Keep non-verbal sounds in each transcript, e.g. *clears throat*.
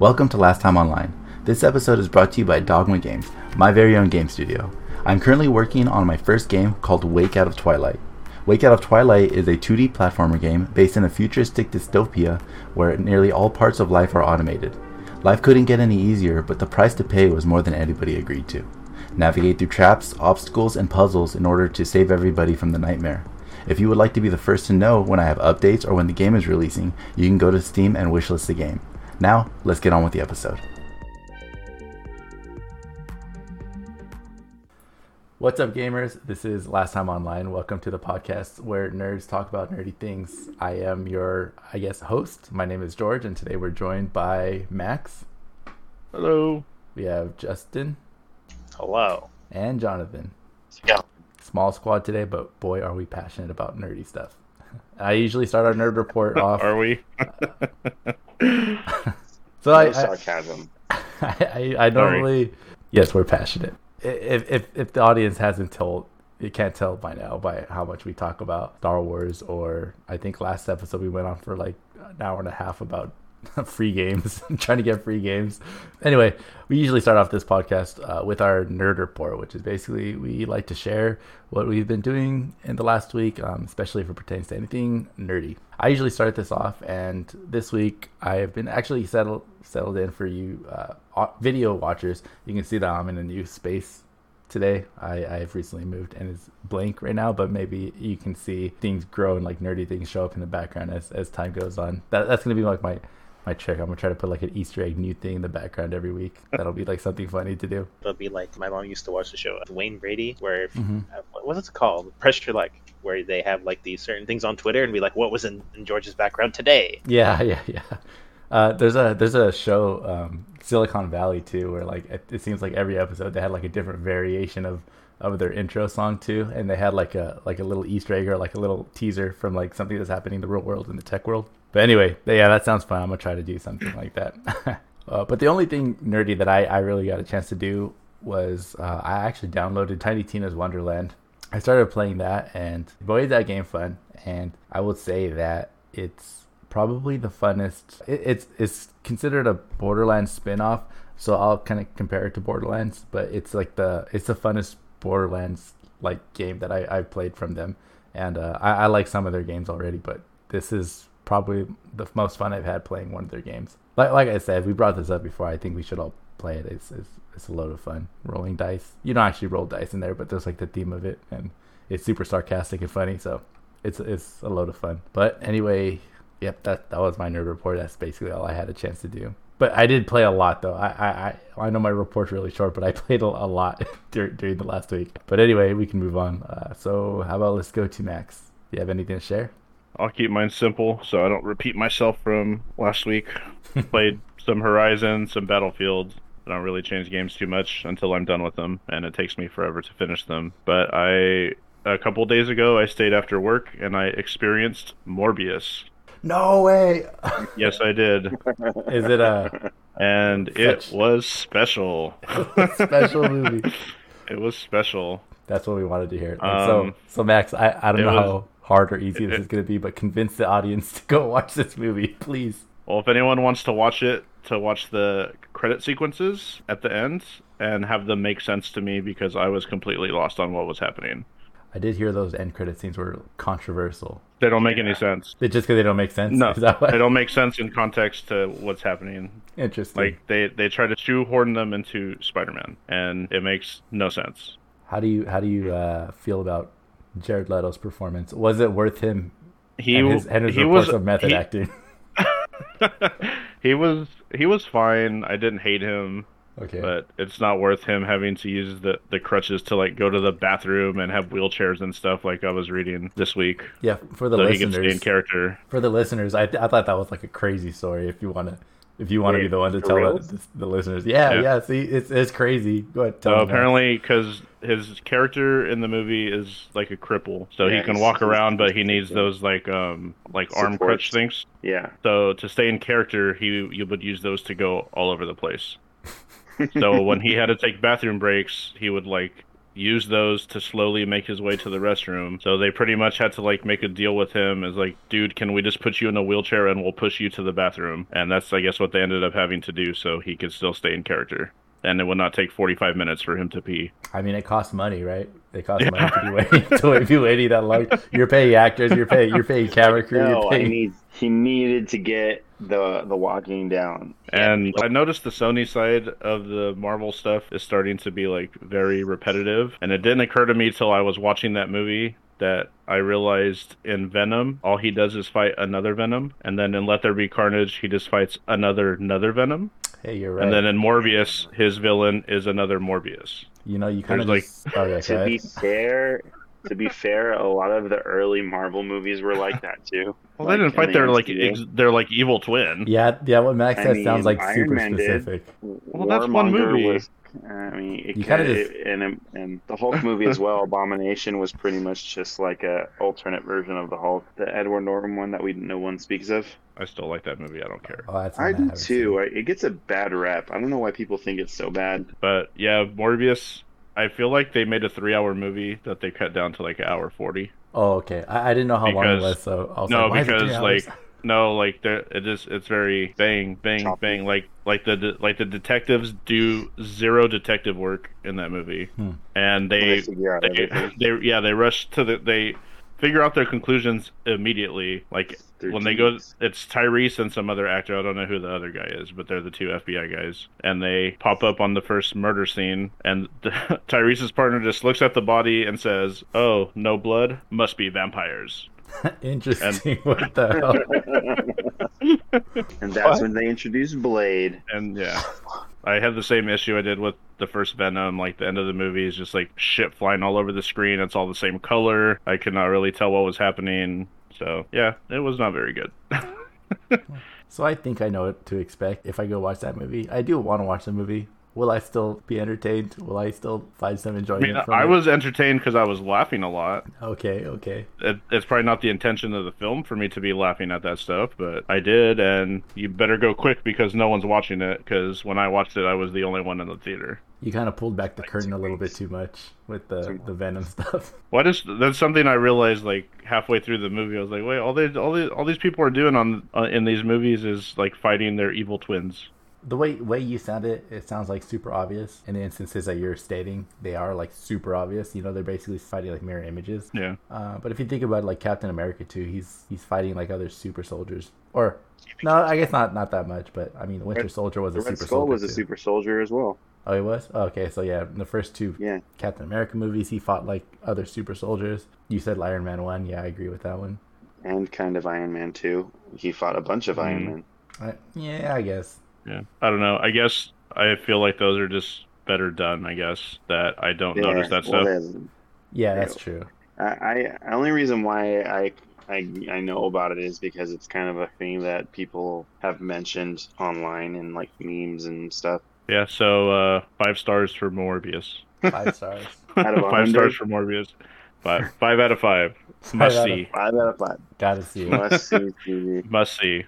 Welcome to Last Time Online. This episode is brought to you by Dogmu Games, my very own game studio. I'm currently working on my first game called Wake Out of Twilight. Wake Out of Twilight is a 2D platformer game based in a futuristic dystopia where nearly all parts of life are automated. Life couldn't get any easier, but the price to pay was more than anybody agreed to. Navigate through traps, obstacles, and puzzles in order to save everybody from the nightmare. If you would like to be the first to know when I have updates or when the game is releasing, you can go to Steam and wishlist the game. Now, let's get on with the episode. What's up, gamers? This is Last Time Online. Welcome to the podcast where nerds talk about nerdy things. I am your, I guess, host. My name is George, and today we're joined by Max. Hello. We have Justin Hello. and Jonathan. Yeah. Small squad today, but boy, are we passionate about nerdy stuff. *laughs* I usually start our nerd report *laughs* off. Are we? *laughs* Uh, *laughs* so No I, I, sarcasm. *laughs* I, I normally yes we're passionate if, if if the audience hasn't told you can't tell by now by how much we talk about star wars or i think last episode we went on for like an hour and a half about *laughs* free games *laughs* trying to get free games anyway we usually start off this podcast uh, with our nerd report which is basically we like to share what we've been doing in the last week um, especially if it pertains to anything nerdy i usually start this off and this week i have been actually settled settled in for you uh, video watchers you can see that i'm in a new space today. I, I've recently moved and it's blank right now, but maybe you can see things grow and like nerdy things show up in the background as, as time goes on. That, that's gonna be like my my trick. I'm gonna try to put like an Easter egg new thing in the background every week. *laughs* That'll be like something funny to do. It'll be like my mom used to watch the show Wayne Brady, where Mhm. uh, what- what's it called? Pressure like, where they have like these certain things on Twitter and be like, what was in, in George's background today? Yeah, *laughs* yeah, yeah. Uh, there's a there's a show um, Silicon Valley too, where like it, it seems like every episode they had like a different variation of of their intro song too, and they had like a like a little Easter egg or like a little teaser from like something that's happening in the real world in the tech world. But anyway, yeah, that sounds fun. I'm gonna try to do something like that. *laughs* uh, but the only thing nerdy that I I really got a chance to do was uh, I actually downloaded Tiny Tina's Wonderland. I started playing that, and boy, is that game fun! And I would say that it's probably the funnest. It, it's it's considered a Borderlands spin-off, so I'll kind of compare it to Borderlands, but it's like the it's the funnest Borderlands like game that I I've played from them, and uh, I, I like some of their games already, but this is probably the most fun I've had playing one of their games. Like like I said, we brought this up before. I think we should all play it. It's it's, it's a load of fun. Rolling dice. You don't actually roll dice in there, but there's like the theme of it, and it's super sarcastic and funny. So it's it's a load of fun. But anyway, yep, that that was my nerd report. That's basically all I had a chance to do. But I did play a lot though. I I I, know my report's really short, but I *laughs* played a, a lot *laughs* during, during the last week. But anyway, we can move on. Uh, so how about let's go to Max? Do you have anything to share? I'll keep mine simple so I don't repeat myself from last week. *laughs* Played some Horizon, some Battlefield. I don't really change games too much until I'm done with them, and it takes me forever to finish them. But I, a couple days ago, I stayed after work and I experienced Morbius. No way. *laughs* Yes, I did, Is it a and it was special. *laughs* special movie? It was special. That's what we wanted to hear. And so Um, so Max, I, I don't know was- how hard or easy this is going to be, but convince the audience *laughs* to go watch this movie, please. Well, if anyone wants to watch it, to watch the credit sequences at the end and have them make sense to me because I was completely lost on what was happening. I did hear those end credit scenes were controversial. They don't make any sense. They- Just because they don't make sense. No, Is that why? they don't make sense in context to what's happening. Interesting. Like they they try to shoehorn them into Spider-Man, and it makes no sense. how do you how do you uh, feel about Jared Leto's performance? Was it worth him He and his, and his he was of method he, acting? *laughs* *laughs* he was he was fine. I didn't hate him. Okay. but it's not worth him having to use the, the crutches to like go to the bathroom and have wheelchairs and stuff like I was reading this week. yeah, for the so he can stay in listeners, character. for the listeners, I, I thought that was like a crazy story. If you want to, if you want to be the one to tell the, the listeners, yeah, yeah, Yeah. See, it's it's crazy. Go ahead. Tell So apparently, because his character in the movie is like a cripple, so Yeah, he can walk *laughs* around, but he needs those like um like arm crutch things. Yeah. So to stay in character, he you would use those to go all over the place. *laughs* so when he had to take bathroom breaks, he would like use those to slowly make his way to the restroom. So they pretty much had to like make a deal with him as like, dude, can we just put you in a wheelchair and we'll push you to the bathroom? And that's I guess what they ended up having to do so he could still stay in character. And it would not take 45 minutes for him to pee. I mean, it costs money, right? It costs money to be waiting *laughs* to be waiting that long. You're paying actors, you're paying, you're paying camera crew, *laughs* No, you're I paying. need. He needed to get the the walking down. And I noticed the Sony side of the Marvel stuff is starting to be like very repetitive. And it didn't occur to me till I was watching that movie that I realized in Venom, all he does is fight another Venom, and then in Let There Be Carnage, he just fights another another Venom, Hey, you're right. and then in Morbius, his villain is another Morbius. you know, you kind of there's, just. Oh, yeah, To be fair, to be fair, a lot of the early Marvel movies were like that too. *laughs* Well, Like, they didn't in fight the their like MCU. ex- their like evil twin. Yeah, yeah. What Max I said mean, sounds like Iron super Man did. specific. Well, that's one movie. Was, I mean, it, You kind kinda just- and and the Hulk movie as well. Abomination was pretty much just like a alternate version of the Hulk, the Edward Norton one that we no one speaks of. I still like that movie. I don't care. Oh, that's I do haven't seen. too. I- It gets a bad rep. I don't know why people think it's so bad. But yeah, Morbius. I feel like they made a three-hour movie that they cut down to like an hour forty. Oh, okay. I, I didn't know how long it was, so I was No, like, why is it because like no, like there it is. It's very bang, bang, Choppy. bang. Like like the de- like the detectives do zero detective work in that movie, Hmm. and They they figure they, they yeah they rush to the they figure out their conclusions immediately. Like when they go, it's Tyrese and some other actor. I don't know who the other guy is, but they're the two FBI guys, and they pop up on the first murder scene, and *laughs* Tyrese's partner just looks at the body and says, "Oh, no blood, must be vampires." *laughs* Interesting. *laughs* what the hell? and that's when they introduced Blade. And yeah, I had the same issue I did with the first Venom. Like the end of the movie is just like shit flying all over the screen. It's all the same color. I could not really tell what was happening. So yeah, it was not very good. *laughs* So I think I know what to expect if I go watch that movie. I do want to watch the movie. Will I still be entertained? Will I still find some I enjoyment mean, from I was entertained because I was laughing a lot. Okay, okay. It, it's probably not the intention of the film for me to be laughing at that stuff, but I did, and you better go quick because no one's watching it. Because when I watched it, I was the only one in the theater. You kind of pulled back the curtain a little bit too much with the the Venom stuff. *laughs* What is that's something I realized like halfway through the movie. I was like, wait, all they all these all these people are doing on uh, in these movies is like fighting their evil twins. The way way you sound it, it sounds like super obvious. In the instances that you're stating, they are like super obvious. You know, they're basically fighting like mirror images. Yeah, Uh, but if you think about like Captain America too, he's he's fighting like other super soldiers. Or no, I guess not not that much. But I mean, Winter Soldier was The a Red super Skull soldier. was a too. super soldier as well. Oh, he was. Oh, okay, so yeah, in the first two Yeah. Captain America movies, he fought like other super soldiers. You said Iron Man one. Yeah, I agree with that one. And kind of Iron Man too. He fought a bunch of Iron Mhm. Man. I, yeah, I guess. Yeah. I don't know. I guess I feel like those are just better done. I guess that I don't notice that well, stuff. there's- Yeah, that's true. I, I only reason why I, I I know about it is because it's kind of a thing that people have mentioned online and like memes and stuff. Yeah. So uh, five stars for Morbius. Five *laughs* stars. Out of five 100? stars for Morbius. Five five out of five. Five Must of- see. Five out of five. Gotta see. Must see TV. Must see.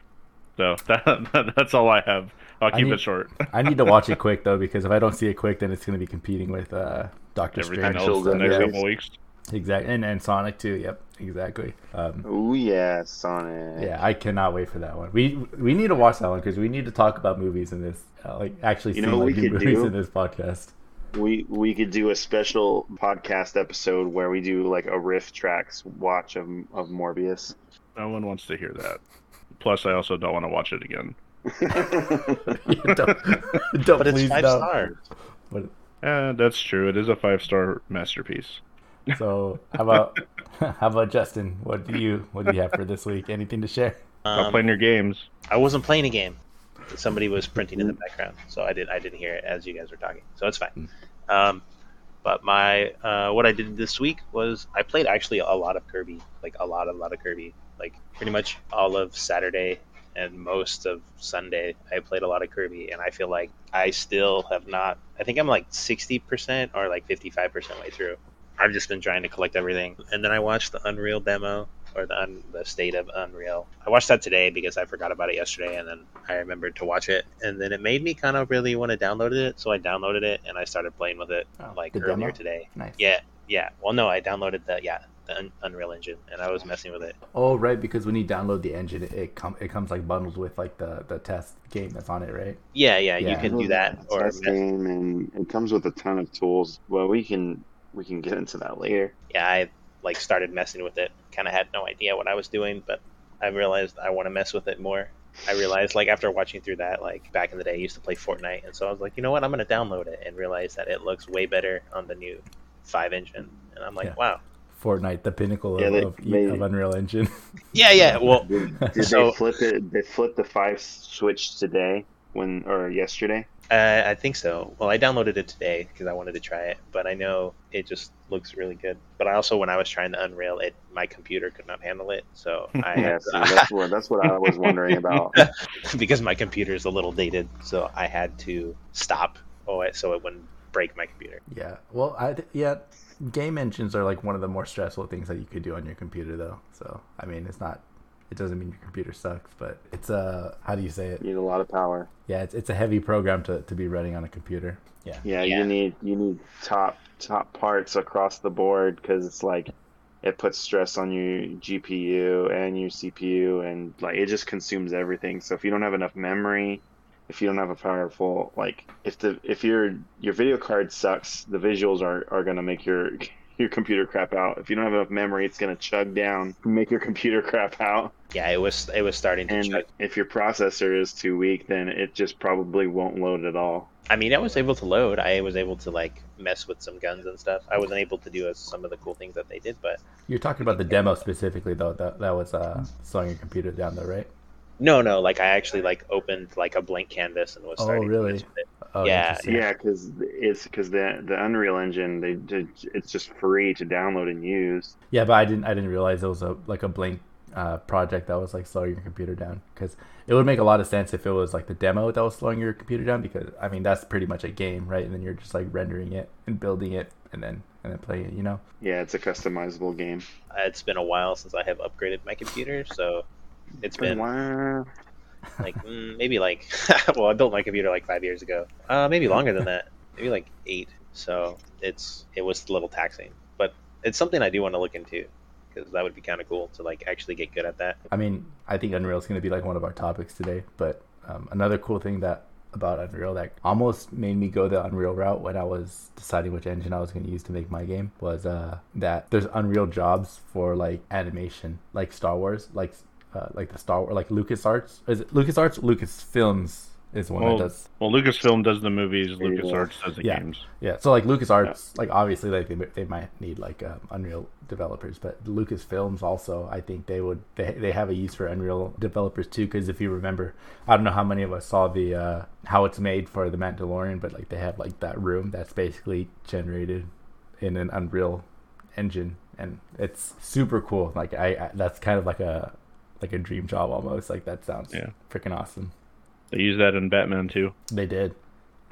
So *laughs* that, that's all I have. I'll keep need- it short. *laughs* I need to watch it quick though because if I don't see it quick, then it's going to be competing with uh, Doctor Everything Strange. Actual else the next good couple weeks. Exactly, and and Sonic too. Yep, exactly. Um, Oh yeah, Sonic. yeah, I cannot wait for that one. We we need to watch that one because we need to talk about movies in this, uh, like actually You see know what like we new could movies do? in this podcast. We we could do a special podcast episode where we do like a RiffTrax watch of of Morbius. No one wants to hear that. Plus, I also don't want to watch it again. *laughs* Yeah, don't, don't But it's please five don't. stars. But- that's true. It is a five star masterpiece. so how *laughs* about *laughs* how about Justin? What do you what do you have for this week? Anything to share? Stop Um, playing your games. I wasn't playing a game. Somebody was printing in the background, so I didn't I didn't hear it as you guys were talking, so it's fine. Um, but my uh, what I did this week was I played actually a lot of Kirby, like a lot, a lot of Kirby, like pretty much all of Saturday and most of Sunday. I played a lot of Kirby, and I feel like I still have not. I think I'm like sixty percent or like fifty five percent way through. I've just been trying to collect everything, and then I watched the Unreal demo or the un, the state of Unreal. I watched that today because I forgot about it yesterday, and then I remembered to watch it, and then it made me kind of really want to download it. So I downloaded it and I started playing with it Oh, like earlier demo? today. Nice. Yeah, yeah. Well, no, I downloaded the yeah the Un- Unreal Engine, and I was messing with it. Oh, right, because when you download the engine, it, it come it comes like bundled with like the the test game that's on it, right? Yeah, yeah, you can do that or Test game, and it comes with a ton of tools. Well, we can we can get into that later. yeah, I like started messing with it. Kind of had no idea what I was doing, but I realized I want to mess with it more. I realized like after watching through that, like back in the day, I used to play Fortnite, and so I was like, you know what, I'm gonna download it and realize that it looks way better on the new five engine, and I'm like, Yeah. wow, Fortnite, the pinnacle Yeah, of, they- of, they- of Unreal Engine. *laughs* yeah, yeah. Well, Did, did So- they flip it? They flipped the five switch today when or yesterday. uh, I think so. Well, I downloaded it today because I wanted to try it, but I know it just looks really good. But I also, when I was trying to Unreal it, my computer could not handle it, so *laughs* I Yeah, had see, that's what that's what I was *laughs* wondering about. because my computer is a little dated, so I had to stop oh, it- so it wouldn't break my computer. yeah. Well, I yeah, game engines are like one of the more stressful things that you could do on your computer, though. So I mean, it's not. It doesn't mean your computer sucks, but it's a how do you say it? You need a lot of power. Yeah, it's it's a heavy program to, to be running on a computer. Yeah. Yeah, Yeah. you need you need top top parts across the board because it's like it puts stress on your GPU and your CPU and like it just consumes everything. So if you don't have enough memory, if you don't have a powerful like if the if your your video card sucks, the visuals are are gonna make your *laughs* your computer crap out. If you don't have enough memory, it's gonna chug down, make your computer crap out. Yeah, it was it was starting to And chug. if your processor is too weak, then it just probably won't load at all. I mean, I was able to load. I was able to like mess with some guns and stuff. I wasn't able to do uh, some of the cool things that they did, but You're talking about the demo specifically, though. That that was uh, slowing your computer down, though, right? No, no. Like I actually like opened like a blank canvas and was Oh, starting really? to with it. Oh, Yeah. Yeah, because it's because the the Unreal Engine they did it's just free to download and use. Yeah, but I didn't I didn't realize it was a like a blank uh, project that was like slowing your computer down because it would make a lot of sense if it was like the demo that was slowing your computer down because I mean that's pretty much a game, right? And then you're just like rendering it and building it and then and then playing it, you know? Yeah, it's a customizable game. It's been a while since I have upgraded my computer, so it's been *laughs* like mm, maybe like *laughs* well, I built my computer like five years ago. Uh, maybe longer than that. *laughs* Maybe like eight. So it's it was a little taxing, but it's something I do want to look into because that would be kind of cool to like actually get good at that. I mean, I think Unreal is going to be like one of our topics today. But um, another cool thing that about Unreal that almost made me go the Unreal route when I was deciding which engine I was going to use to make my game was uh, that there's Unreal jobs for like animation, like Star Wars, like uh, like the Star Wars, like LucasArts. Is it LucasArts? Lucasfilms is one Well, that does. Well, Lucasfilm does the movies. There you go. LucasArts does the Yeah. games. Yeah, so like LucasArts, like obviously like they, they might need like um, Unreal developers, but Lucasfilms also, I think they would they, they have a use for Unreal developers too. Because if you remember, I don't know how many of us saw the uh, how it's made for the Mandalorian, but like they have like that room that's basically generated in an Unreal engine, and it's super cool. Like I, I that's kind of like a like a dream job almost. Like that sounds Yeah. freaking awesome. They use that in Batman too. They did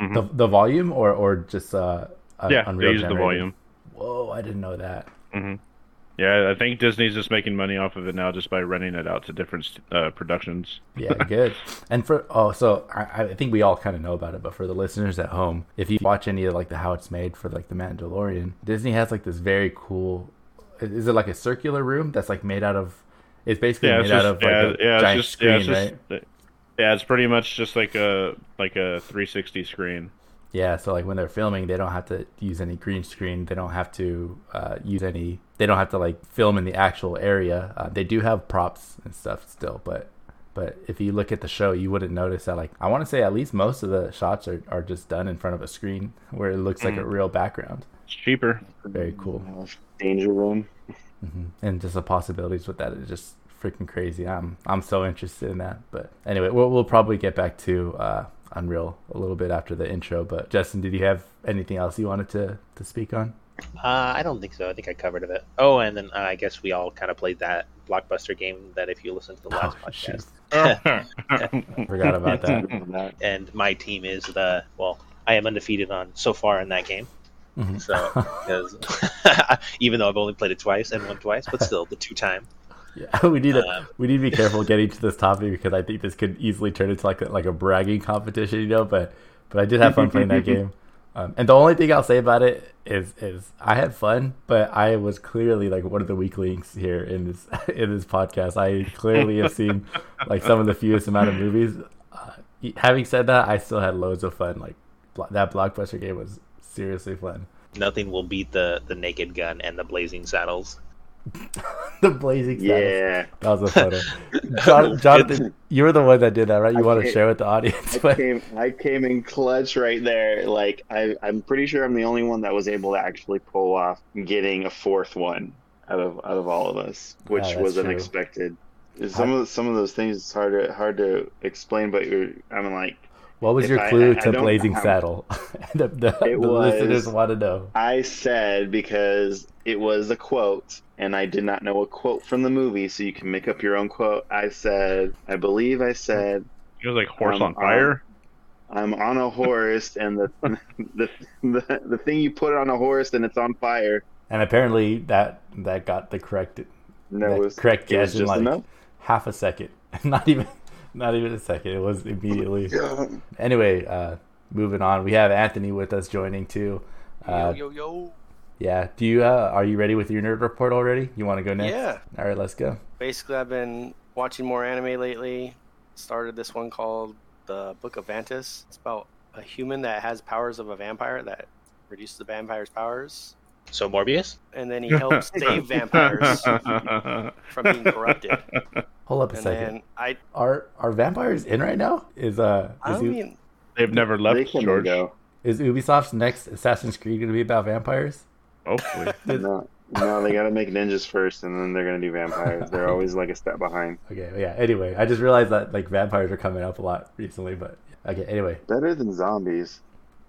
Mhm. the the volume or or just uh, un- yeah, Unreal they use the volume. Whoa, I didn't know that. hmm Yeah, I think Disney's just making money off of it now just by renting it out to different uh, productions. Yeah, good. *laughs* and for oh, so I, I think we all kind of know about it, but for the listeners at home, if you watch any of like the how it's made for like the Mandalorian, Disney has like this very cool. Is it like a circular room that's like made out of? It's basically Yeah, made it's out just of like yeah, a yeah, giant it's just screen, yeah, right? just, yeah, it's pretty much just like a like a 360 screen. Yeah, so like when they're filming, they don't have to use any green screen. They don't have to uh, use any. They don't have to like film in the actual area. Uh, they do have props and stuff still, but but if you look at the show, you wouldn't notice that. Like I want to say, at least most of the shots are, are just done in front of a screen where it looks like a Mm. real background. It's cheaper. Very cool. Danger Room. Hmm And just the possibilities with that is just freaking crazy. I'm I'm so interested in that. But anyway, we'll we'll probably get back to uh, Unreal a little bit after the intro. But Justin, did you have anything else you wanted to to speak on? Uh, I don't think so. I think I covered it. Oh, and then uh, I guess we all kind of played that blockbuster game that if you listen to the last Oh, podcast. *laughs* *laughs* Forgot about that. *laughs* and my team is the well, I am undefeated on so far in that game. Mhm. So *laughs* because *laughs* even though I've only played it twice and won twice, but still the two time. Yeah, *laughs* we need to Um, we need to be careful getting to this topic because I think this could easily turn into like a, like a bragging competition, you know. But but I did have fun playing that game, um, and the only thing I'll say about it is is I had fun, but I was clearly like one of the weak links here in this in this podcast. I clearly have seen like some of the fewest amount of movies. Uh, having said that, I still had loads of fun. Like blo- that blockbuster game was seriously fun. Nothing will beat the the naked gun and the blazing saddles. *laughs* the blazing saddles. Yeah. That was a photo. *laughs* Jon- Jonathan, you were the one that did that, right? You I want to share with the audience? I But came, I came in clutch right there. Like I, I'm pretty sure I'm the only one that was able to actually pull off getting a fourth one out of out of all of us, which Yeah, was true. unexpected. Some of some of those things it's hard to hard to explain, but you're, I'm like what was if your clue I- I to don't Blazing Saddle? *laughs* the the, It the was- listeners want to know. I said because it was a quote, and I did not know a quote from the movie, so you can make up your own quote. I said, I believe I said, It was like horse Um, on fire. I'm on a horse, and the *laughs* the, the the thing you put on a horse and it's on fire. And apparently that that got the correct No, the it was correct guess in like enough. half a second. *laughs* Not even not even a second. It was immediately. *laughs* Anyway, uh, moving on. We have Anthony with us joining too. Uh, yo, yo, yo. yeah. Do you uh, are you ready with your nerd report already? You want to go next? Yeah. All right, let's go. Basically, I've been watching more anime lately. Started this one called The Book of Vanitas. It's about a human that has powers of a vampire that reduces the vampire's powers. So Morbius. And then he helps *laughs* save vampires *laughs* from being corrupted. Hold up a And second. then I, Are are vampires in right now? Is uh I is, U- mean, They've never They left can George. go. is Ubisoft's next Assassin's Creed going to be about vampires? Hopefully. *laughs* No, no, they gotta make ninjas first, and then they're gonna do vampires. They're always like a step behind. *laughs* Okay, yeah. Anyway, I just realized that like vampires are coming up a lot recently, but okay. Anyway, Better than zombies,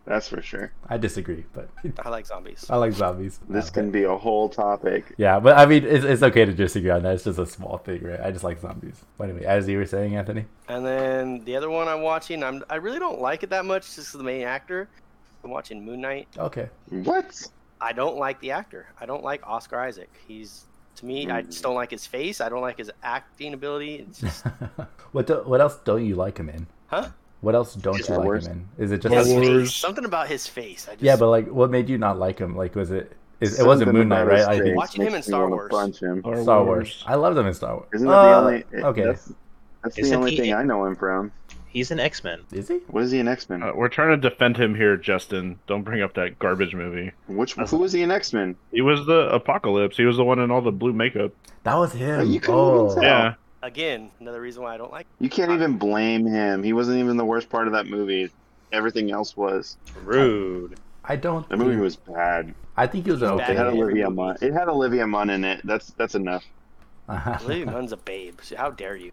that's for sure. I disagree, but *laughs* I like zombies. I like zombies. This Uh, can be a whole topic. Yeah, but I mean, it's, it's okay to disagree on that. It's just a small thing, right? I just like zombies. But anyway, as you were saying, Anthony. And then the other one I'm watching, I'm I really don't like it that much just 'cause of the main actor. I'm watching Moon Knight. Okay. What? I don't like the actor. I don't like Oscar Isaac. He's to me, I just don't like his face. I don't like his acting ability. It's just *laughs* what do, what else don't you like him in? Huh? What else don't Star you like Wars. him in? Is it just his Star like, face. Something about his face. I just, yeah, but like, what made you not like him? Like, was it? Is, it wasn't Something Moon Knight, right? I face think Watching him in Star Wars. Punch him. Star Wars. I love him in Star Wars. Isn't that Uh, the only? Okay. That's, that's the only he- thing I know him from. He's an X Men. Is he? What is he an X Men? Uh, we're trying to defend him here, Justin. Don't bring up that garbage movie. Which that's- who was he in X Men? He was the Apocalypse. He was the one in all the blue makeup. That was him. you couldn't oh, even tell. Yeah. Again, another reason why I don't like. You can't even blame him. He wasn't even the worst part of that movie. Everything else was. Rude. I don't. The movie think- was bad. I think it was an Bad It had Olivia Munn. It had Olivia Munn in it. That's that's enough. *laughs* Olivia Munn's a babe. So how dare you?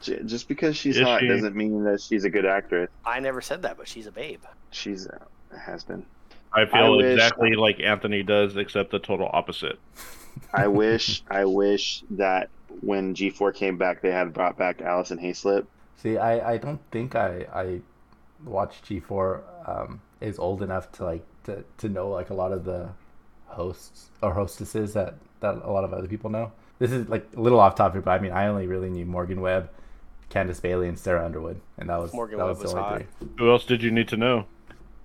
Just because she's Is hot she? doesn't mean that she's a good actress. I never said that, but she's a babe. She's uh, has been. I feel wish- exactly like Anthony does, except the total opposite. I wish I wish that when G4 came back, they had brought back Alison Haislip. See, I, I don't think I I watched G four um, is old enough to like to, to know like a lot of the hosts or hostesses that that a lot of other people know. This is like a little off topic, but I mean I only really knew Morgan Webb, Candace Bailey, and Sarah Underwood, and that was Morgan that Webb was was the only hot. three. Who else did you need to know?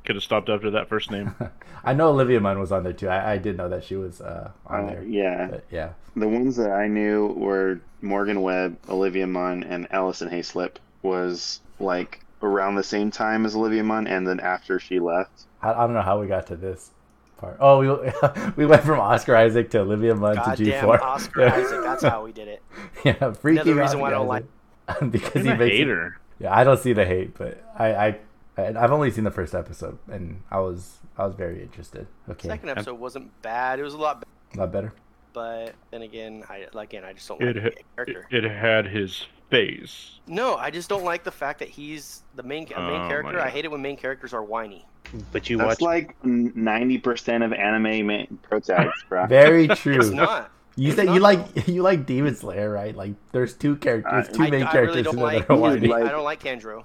Could have stopped after that first name. *laughs* I know Olivia Munn was on there too. I, I did know that she was uh, on Uh, there. yeah, But yeah, the ones that I knew were Morgan Webb, Olivia Munn, and Alison Haislip. Was like around the same time as Olivia Munn, and then after she left. I, I don't know how we got to this part. Oh, we *laughs* we went from Oscar Isaac to Olivia Munn to G four. Oscar *laughs* Isaac. That's how we did it. Yeah, freaky Another reason why I don't Oscar Isaac. because He's he a makes it- Yeah, I don't see the hate, but I, I, I I've only seen the first episode, and I was I was very interested. Okay, Second episode wasn't bad. It was a lot, better, a lot better. but then again, I again I just don't It, like ha- the character. it, it had his face. No, I just don't like the fact that he's the main ca- Oh, main my character. I hate it when main characters are whiny. But you That's watch. like ninety percent of anime ma- protagonists, bro. *laughs* Very It's true. not. you it's said you not. like you like Demon Slayer, right? Like there's two characters, I- two I, main I characters really don't like. like- I don't like Kendro.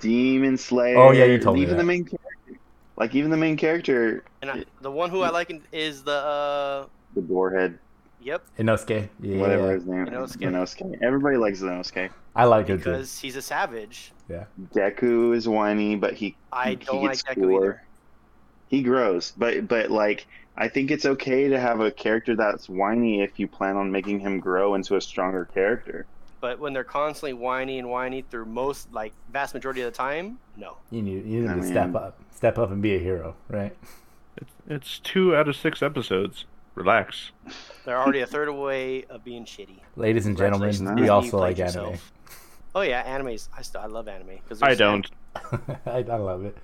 Demon Slayer. Oh, yeah, you told me even that. the main character. Like even the main character, And I, the one who I like is the uh, the Boarhead. Yep, Inosuke. Yeah. Whatever his name. Inosuke. Inosuke. Everybody likes Inosuke. I like it too. because he's a savage. Yeah. Deku is whiny, but he I he, don't he like Deku cooler. either. He grows, but but like I think it's okay to have a character that's whiny if you plan on making him grow into a stronger character. But when they're constantly whiny and whiny through most, like vast majority of the time, no. You need you need I to mean- step up, step up and be a hero, right? It's, it's two out of six episodes. Relax. They're already a third away of being shitty. Ladies and gentlemen, we Disney, also like played anime. Oh yeah, animes. I still I love anime because I don't. *laughs* I, I love it.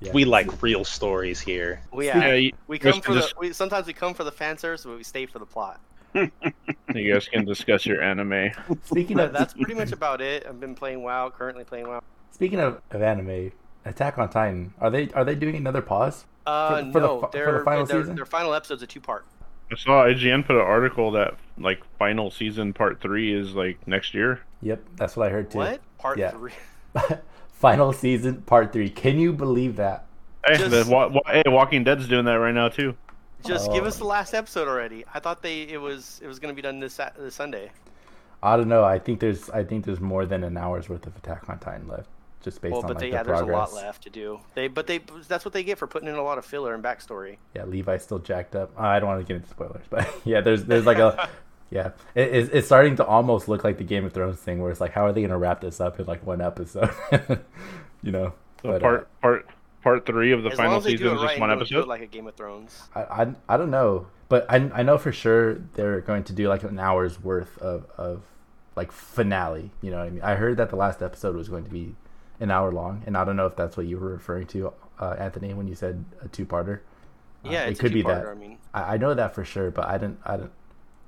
Yeah. We like real stories here. We Yeah, yeah, we come Mr. for the we sometimes we come for the fan service, but we stay for the plot. *laughs* you guys can discuss your anime. Speaking of that's pretty much *laughs* about it. I've been playing WoW, currently playing WoW. speaking of, of anime, Attack on Titan. Are they are they doing another pause? Uh, For- for the no, fi- for the their final their, season? their final episode's a two part. I saw IGN put an article that like final season part three is like next year. Yep, that's what I heard too. What part Yeah. three? *laughs* final season part three. Can you believe that? Hey, Just- the, wa- wa- hey, Walking Dead's doing that right now too. Just give Oh. us the last episode already. I thought they it was it was gonna be done this this Sunday. I don't know. I think there's I think there's more than an hour's worth of Attack on Titan left, just based well, on but like they, the yeah, there's a lot left to do. They but they that's what they get for putting in a lot of filler and backstory. Yeah, Levi's still jacked up. I don't want to get into spoilers, *laughs* but yeah, there's there's like a *laughs* yeah, it, it's, it's starting to almost look like the Game of Thrones thing, where it's like, how are they gonna wrap this up in like one episode? *laughs* you know, So But, uh, part part part three of the as final as they do season it is right just one don't do it episode. like a Game of Thrones. I, I I don't know, but I I know for sure they're going to do like an hour's worth of of like finale. You know what I mean? I heard that the last episode was going to be an hour long, and I don't know if that's what you were referring to, uh, Anthony, when you said a two-parter. Uh, Yeah, it could a be that. I mean, I, I know that for sure, but I didn't. I didn't.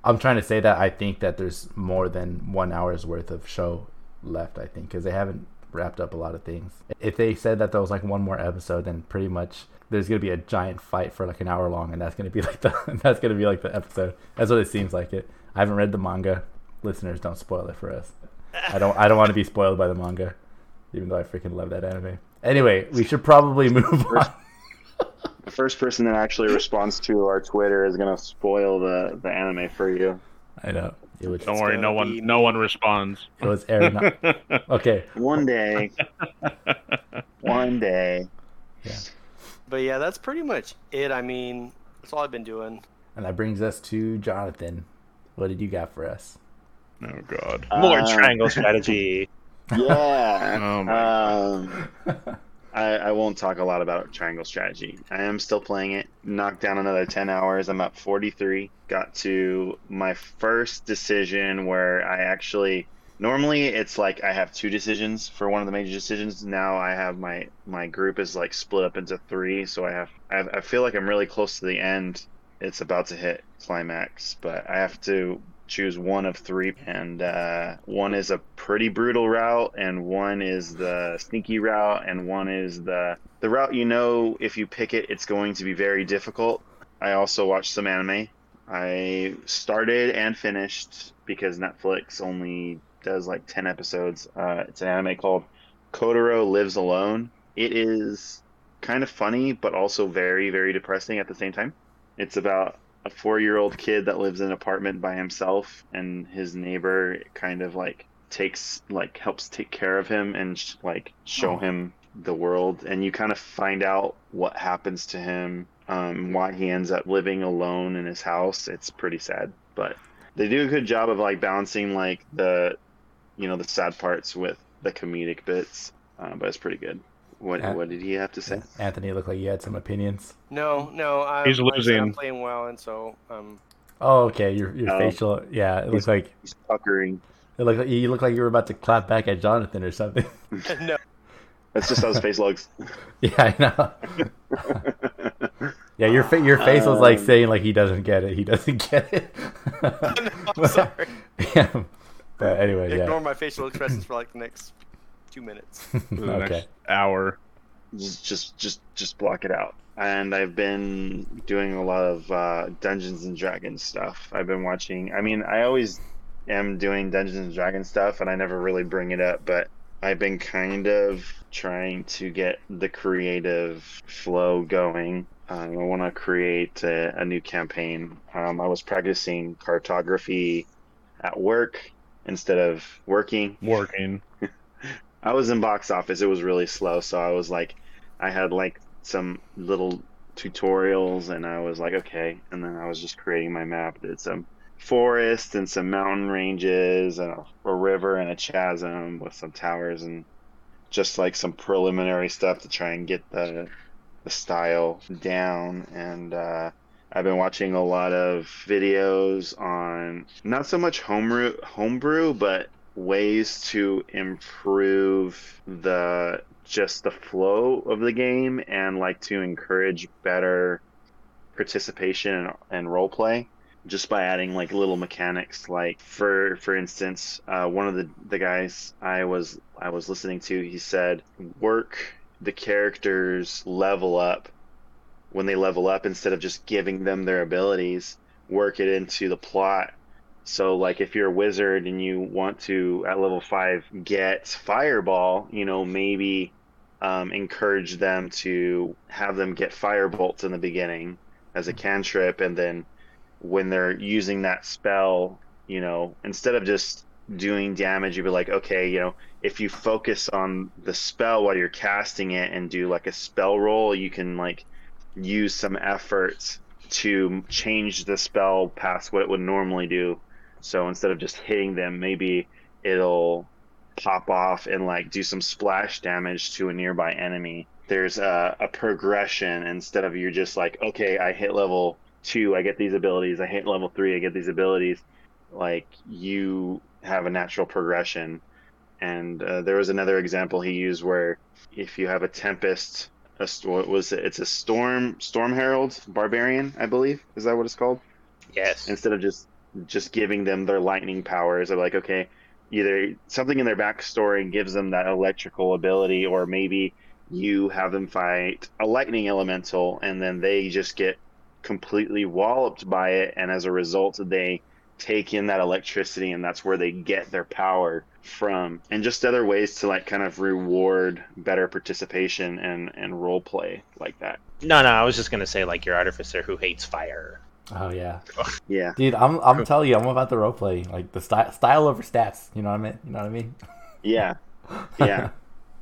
I'm trying to say that I think that there's more than one hour's worth of show left. I think because they haven't wrapped up a lot of things. If they said that there was like one more episode, then pretty much there's gonna be a giant fight for like an hour long, and that's gonna be *laughs* like the that's gonna be like the episode. That's what it seems like. It. I haven't read the manga. Listeners, don't spoil it for us. I don't. I don't want to be spoiled by the manga, even though I freaking love that anime. Anyway, we should probably move on. The first person that actually responds to our Twitter is gonna spoil the, the anime for you. I know it was. Don't worry, no one be no one responds. It was Aaron. *laughs* Okay, One day, *laughs* one day. Yeah. but yeah, that's pretty much it. I mean, that's all I've been doing. And that brings us to Jonathan. What did you got for us? oh God. More Uh, triangle strategy. *laughs* Yeah. Oh my um, I, I won't talk a lot about Triangle Strategy. I am still playing it. Knocked down another 10 hours. I'm up 43. Got to my first decision where I actually. Normally, it's like I have two decisions for one of the major decisions. Now I have my my group is like split up into three, so I have I, have, I feel like I'm really close to the end. It's about to hit climax, but I have to choose one of three, and uh, one is a pretty brutal route, and one is the sneaky route, and one is the the route you know if you pick it, it's going to be very difficult. I also watched some anime. I started and finished because Netflix only does like ten episodes. Uh, it's an anime called Kotaro Lives Alone. It is kind of funny, but also very very depressing at the same time. It's about a four year old kid that lives in an apartment by himself and his neighbor kind of like takes like helps take care of him and sh- like show Oh. him the world. And you kind of find out what happens to him um, why he ends up living alone in his house. It's pretty sad but they do a good job of like balancing like the you know the sad parts with the comedic bits uh, but it's pretty good what, what did he have to say Anthony looked like you had some opinions. No, no, I'm, He's like I said, I'm losing. playing well, and so um, Oh, okay. Your your Oh. facial, yeah. It looks like he's puckering it looked like you look like you were about to clap back at Jonathan or something. *laughs* no, that's just how his face looks *laughs* yeah, I know. *laughs* Yeah, your fa- your face was like Um, saying like he doesn't get it. He doesn't get it. I'm sorry. yeah. But anyway, Ignore yeah. my facial expressions for like the next two minutes. *laughs* For the okay. next hour. just just just just block it out and i've been doing a lot of uh, dungeons and dragons stuff i've been watching i mean i always am doing dungeons and dragons stuff and i never really bring it up but i've been kind of trying to get the creative flow going Um, I want to create a, a new campaign. Um, I was practicing cartography at work instead of working. Working. *laughs* I was in box office. It was really slow, so I was like, I had like some little tutorials, and I was like, okay. And then I was just creating my map. Did some forest and some mountain ranges and a, a river and a chasm with some towers and just like some preliminary stuff to try and get the the style down and uh, I've been watching a lot of videos on not so much homebrew homebrew but ways to improve the just the flow of the game and like to encourage better participation and, role play just by adding like little mechanics. Like for for instance uh, one of the the guys i was i was listening to he said work the characters level up. When they level up instead of just giving them their abilities work it into the plot so like if you're a wizard and you want to at level 5 get fireball you know maybe um, encourage them to have them get fire bolts in the beginning as a cantrip and then when they're using that spell, you know, instead of just doing damage, you'd be like, okay, you know, if you focus on the spell while you're casting it and do like a spell roll, you can like use some effort to change the spell past what it would normally do. So instead of just hitting them, maybe it'll pop off and like do some splash damage to a nearby enemy. There's a, a progression instead of you're just like, okay, I hit level two, I get these abilities. I hit level three, I get these abilities. Like you have a natural progression. And uh, there was another example he used where if you have a tempest, a what was it? It's a storm storm herald barbarian, I believe. Is that what it's called? Yes. Instead of just just giving them their lightning powers, they're like, okay, either something in their backstory gives them that electrical ability, or maybe you have them fight a lightning elemental, and then they just get completely walloped by it, and as a result, they take in that electricity, and that's where they get their power from. And just other ways to like kind of reward better participation and and role play like that. No, no, I was just gonna say like your artificer who hates fire. Oh yeah, Yeah, dude. I'm I'm telling you, I'm about the role play, like the style style over stats. You know what I mean? You know what I mean? yeah, *laughs* yeah.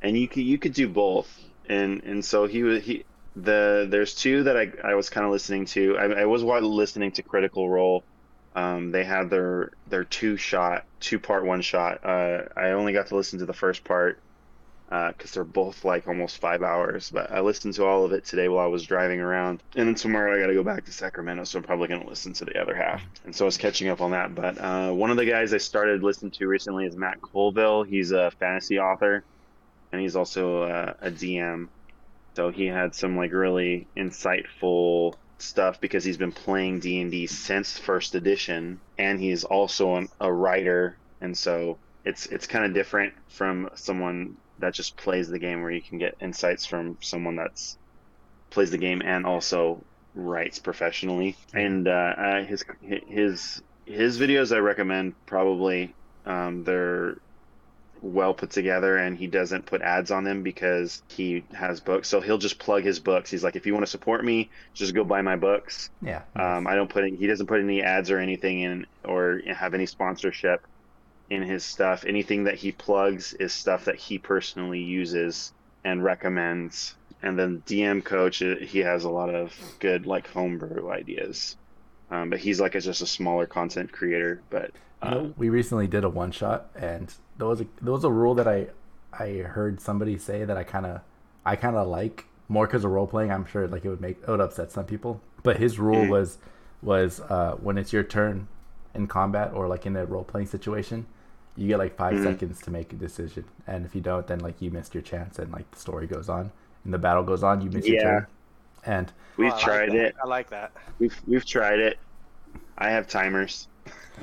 and you could you could do both. And and so he was he the there's two that I, I was kind of listening to. I, I was listening to Critical Role. Um, they had their their two shot, two part one shot. Uh, I only got to listen to the first part because uh, they're both like almost five hours. But I listened to all of it today while I was driving around, and then tomorrow I got to go back to Sacramento, so I'm probably gonna listen to the other half. And so I was catching up on that. But uh, one of the guys I started listening to recently is Matt Colville. He's a fantasy author, and he's also a, a DM. So he had some like really insightful stuff because he's been playing D&D since first edition and he's also an, a writer and so it's it's kind of different from someone that just plays the game where you can get insights from someone that's plays the game and also writes professionally and uh, uh, his his his videos I recommend probably um, they're well put together and he doesn't put ads on them because he has books. So he'll just plug his books. He's like, if you want to support me, just go buy my books. Yeah. Um, I don't put any, he doesn't put any ads or anything in or have any sponsorship in his stuff. Anything that he plugs is stuff that he personally uses and recommends. And then DM coach, uh, he has a lot of good like homebrew ideas. Um, but he's like a, just a smaller content creator. But you know, we recently did a one shot, and there was a there was a rule that I I heard somebody say that I kind of I kind of like more because of role playing. I'm sure like it would make it would upset some people, but his rule mm. was was uh, when it's your turn in combat or like in a role playing situation, you get like 5 mm seconds to make a decision, and if you don't, then like you missed your chance, and like the story goes on and the battle goes on. You miss yeah. your turn, and we've oh, tried like it. I like that. We've we've tried it. I have timers.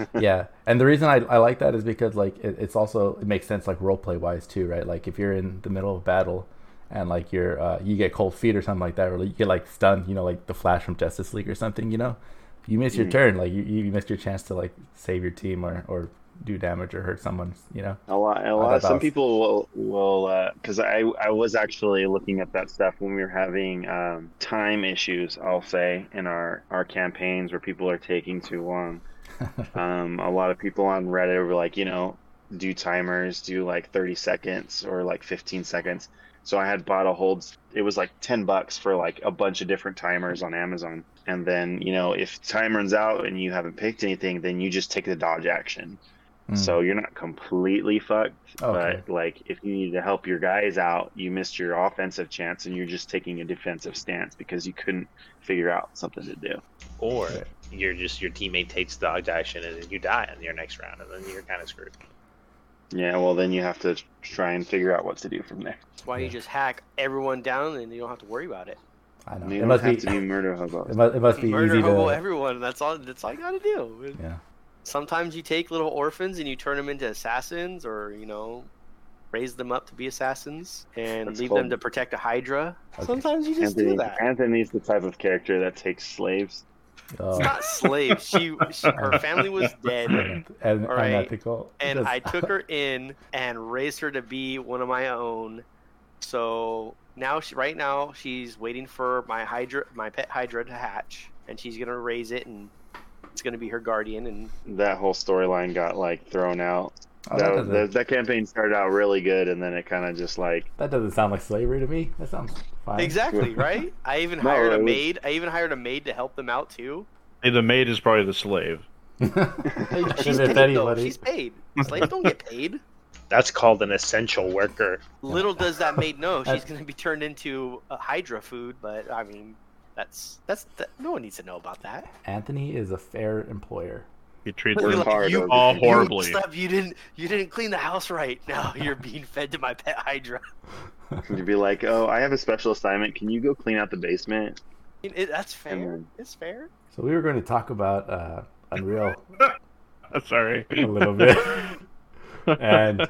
*laughs* yeah, and the reason I, I like that is because like it, it's also it makes sense like role play wise too, right? Like if you're in the middle of battle and like you're uh, you get cold feet or something like that, or like, you get like stunned, you know, like the Flash from Justice League or something, you know, you miss your mm-hmm. turn, like you, you missed your chance to like save your team or or do damage or hurt someone. You know. A lot, a lot. Some was- people will, will, because I, I was actually looking at that stuff when we were having um, time issues. I'll say in our our campaigns where people are taking too long. *laughs* um, a lot of people on Reddit were like, you know, do timers, do like 30 seconds or like 15 seconds. So I had bought a holds. It was like 10 bucks for like a bunch of different timers on Amazon. And then, you know, if time runs out and you haven't picked anything, then you just take the dodge action. Mm. So you're not completely fucked, Okay. but like if you need to help your guys out, you missed your offensive chance and you're just taking a defensive stance because you couldn't figure out something to do. Or you're just your teammate takes dodge action and then you die in your next round, and then you're kind of screwed. Yeah, well then you have to try and figure out what to do from there. That's why you just hack everyone down and you don't have to worry about it. I know. You It must have be. to be murder hobos. It must, it must be Murder easy hobo to. everyone. That's all. That's all you gotta do. Yeah. Sometimes you take little orphans and you turn them into assassins, or you know, raise them up to be assassins and That's leave called- them to protect a Hydra. Okay. Sometimes you just Anthony, do that. Anthony's the type of character that takes slaves. Oh. It's not slaves. She, she, her family was *laughs* dead, and All right. unethical. and Just- I took her in and raised her to be one of my own. So now, she, right now, she's waiting for my Hydra, my pet Hydra, to hatch, and she's gonna raise it, and it's gonna be her guardian. And That whole storyline got like thrown out. Oh, that, that, doesn't, that, that campaign started out really good, and then it kind of just like that doesn't sound like slavery to me. That sounds fine. exactly *laughs* right. I even No, hired it a was- maid. I even hired a maid to help them out too. Hey, the maid is probably the slave. *laughs* She's paid though. She's paid. Slaves don't get paid. *laughs* That's called an essential worker. Little does that maid know she's going to be turned into a Hydra food. But I mean, that's that's that, no one needs to know about that. Anthony is a fair employer. He treats Work her Like, hard, you, though. all you horribly. slept, you didn't you didn't clean the house right. Now *laughs* you're being fed to my pet Hydra. *laughs* you'd be like, "Oh, I have a special assignment. Can you go clean out the basement?" I it, that's fair. then- It's fair. So we were going to talk about uh, Unreal *laughs* Sorry. a little bit. and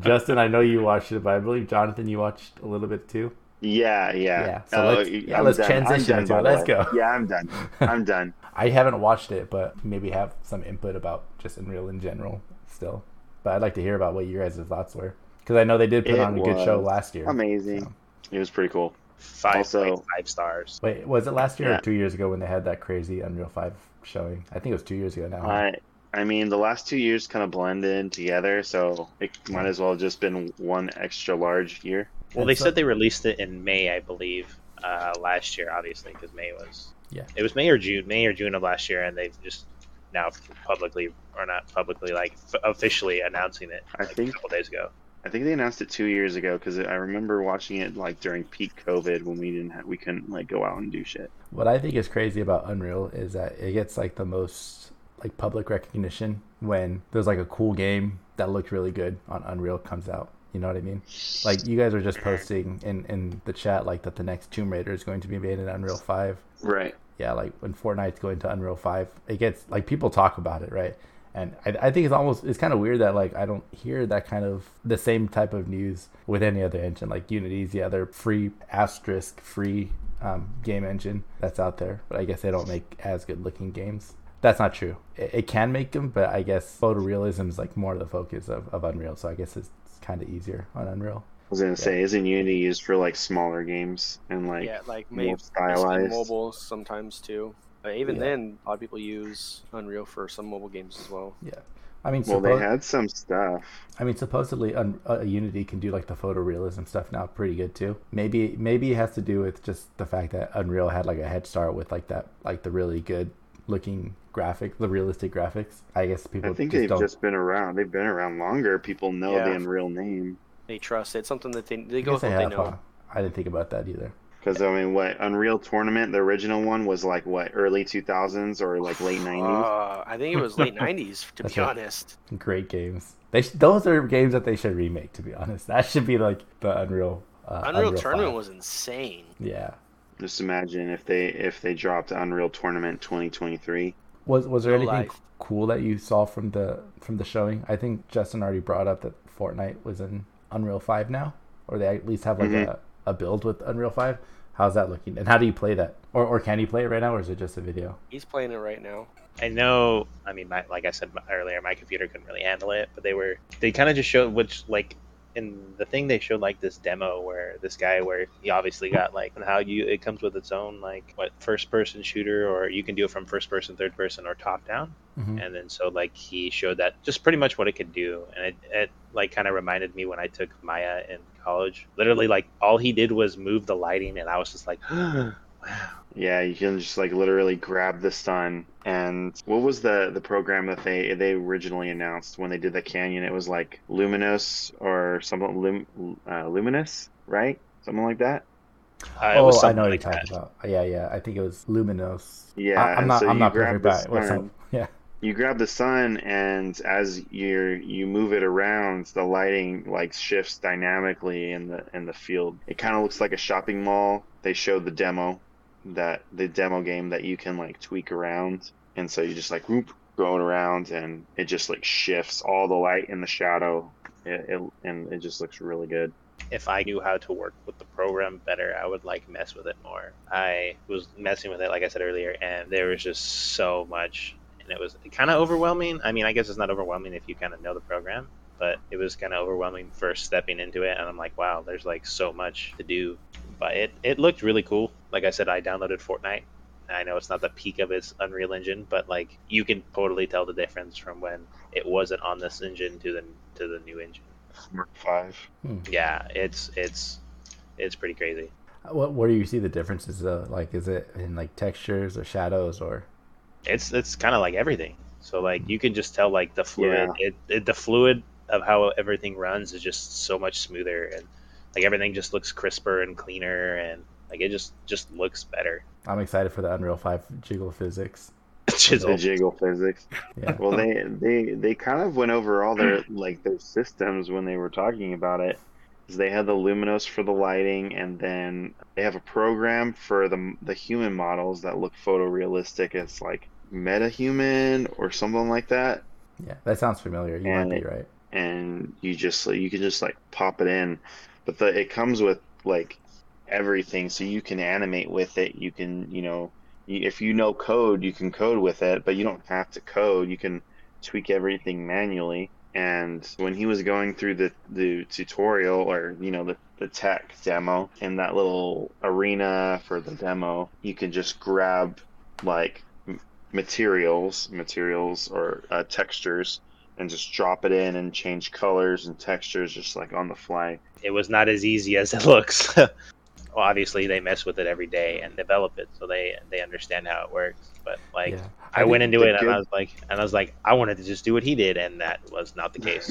Justin, I know you watched it, but I believe Jonathan, you watched a little bit too. Yeah, yeah. Yeah, so Oh, let's- yeah, let's transition done, into it. Let's go. Yeah, I'm done. *laughs* I'm done. I haven't watched it, but maybe have some input about just Unreal in general still. But I'd like to hear about what your guys' thoughts were. Because I know they did put It on a good show last year. Amazing. So- It was pretty cool. Five Also- point five stars. Wait, was it last year Yeah. or two years ago when they had that crazy Unreal 5 showing? I think it was two years ago now. I I mean, the last two years kind of blended together, so it might as well have just been one extra large year. Well, And they so- said they released it in May, I believe, uh, last year. Obviously, because May was Yeah. it was May or June, May or June of last year, and they've just now publicly or not publicly, like f- officially announcing it I think- a couple days ago. I think they announced it two years ago because I remember watching it like during peak COVID when we didn't ha- we couldn't like go out and do shit. What I think is crazy about Unreal is that it gets like the most like public recognition when there's like a cool game that looked really good on Unreal comes out. You know what I mean? Like you guys are just posting in in the chat like that the next Tomb Raider is going to be made in Unreal 5. Right. Yeah, like when Fortnite's going to Unreal 5, it gets like people talk about it, right? And I, I think it's almost it's kind of weird that like I don't hear that kind of the same type of news with any other engine like Unity's the other free asterisk free um, game engine that's out there, but I guess they don't make as good looking games. That's not true. It, it can make them, but I guess photorealism is like more the focus of, of Unreal, so I guess it's kind of easier on Unreal. I was gonna say, isn't Unity used for like smaller games and like yeah, like more maybe stylized? mobile sometimes too. But even Yeah. then, a lot of people use Unreal for some mobile games as well. Yeah, I mean, Well, they had some stuff. I mean, supposedly Un- uh, Unity can do like the photorealism stuff now pretty good too. Maybe maybe it has to do with just the fact that Unreal had like a head start with like that like the really good looking graphic, the realistic graphics. I guess people I think just they've don't. just been around. They've been around longer. People know Yeah. the Unreal name They trust it. Something that they they I go with they what they know. huh? I didn't think about that either. because I mean, what Unreal Tournament, the original one, was like what early 2000s or like late 90s. *sighs* Uh, I think it was late *laughs* '90s, to That's be right. honest. Great games. They sh- those are games that they should remake. To be honest, that should be like the Unreal. Uh, Unreal, Tournament 5. was insane. Yeah. Just imagine if they if they dropped Unreal Tournament 2023. Was was there Real anything life. cool that you saw from the from the showing? I think Justin already brought up that Fortnite was in Unreal Five now, or they at least have like Mhm. a, a build with Unreal Five. How's that looking? And how do you play that? Or or can you play it right now, or is it just a video? He's playing it right now. I know. I mean, my, like I said earlier, my computer couldn't really handle it, but they were. They kind of just showed which like. In the thing they showed like this demo where this guy where he obviously got like how you it comes with its own like what first person shooter or you can do it from first person third person or top down. Mhm. and then so like he showed that just pretty much what it could do. And it, it like kind of reminded me when i took maya in college. Literally like all he did was move the lighting and i was just like *gasps* wow Yeah, you can just like literally grab the sun. And what was the the program that they they originally announced when they did the canyon? It was like Luminous or something lum, uh, Luminous, right? Something like that. uh, oh, I know what like you're talking about. Yeah, yeah. I think it was Luminous. Yeah, I, am not. so I'm not grab perfect the about what's sun. up. Yeah. You grab the sun, and as you you move it around, the lighting like shifts dynamically in the in the field. It kind of looks like a shopping mall. They showed the demo, that the demo game that you can like tweak around, and so you just like whoop, going around, and it just like shifts all the light and the shadow, it, it, and it just looks really good. if i knew how to work with the program better i would like mess with it more. I was messing with it like i said earlier and there was just so much and it was kind of overwhelming. I mean i guess it's not overwhelming if you kind of know the program but it was kind of overwhelming first stepping into it and i'm like wow there's like so much to do but it, it looked really cool like i said i downloaded fortnite i know it's not the peak of its unreal engine but like you can totally tell the difference from when it wasn't on this engine to the to the new engine Mark Five. Hmm. yeah it's it's it's pretty crazy uh, What? Where do you see the differences? Though? Like, is it in like textures or shadows or? it's it's kind of like everything so like you can just tell like the fluid it, it the fluid of how everything runs is just so much smoother and like everything just looks crisper and cleaner and like it just just looks better I'm excited for the Unreal Five jiggle physics. *laughs* The jiggle physics. Yeah. *laughs* Well, they they they kind of went over all their *clears throat* like their systems when they were talking about it. 'Cause They had the Luminos for the lighting, and then they have a program for the the human models that look photorealistic. It's like MetaHuman or something like that, Yeah, that sounds familiar. You And might be it- right. And you just like, you can just like pop it in, but the it comes with like everything, so you can animate with it. You can you know if you know code, you can code with it, but you don't have to code. You can tweak everything manually. And when he was going through the, the tutorial or you know the, the tech demo in that little arena for the demo, you can just grab like materials, materials or uh, textures, and just drop it in and change colors and textures just like on the fly. it was not as easy as it *laughs* looks *laughs* well obviously they mess with it every day and develop it so they they understand how it works but like yeah. I went into the it and I was like, and I was like, I wanted to just do what he did, and that was not the case.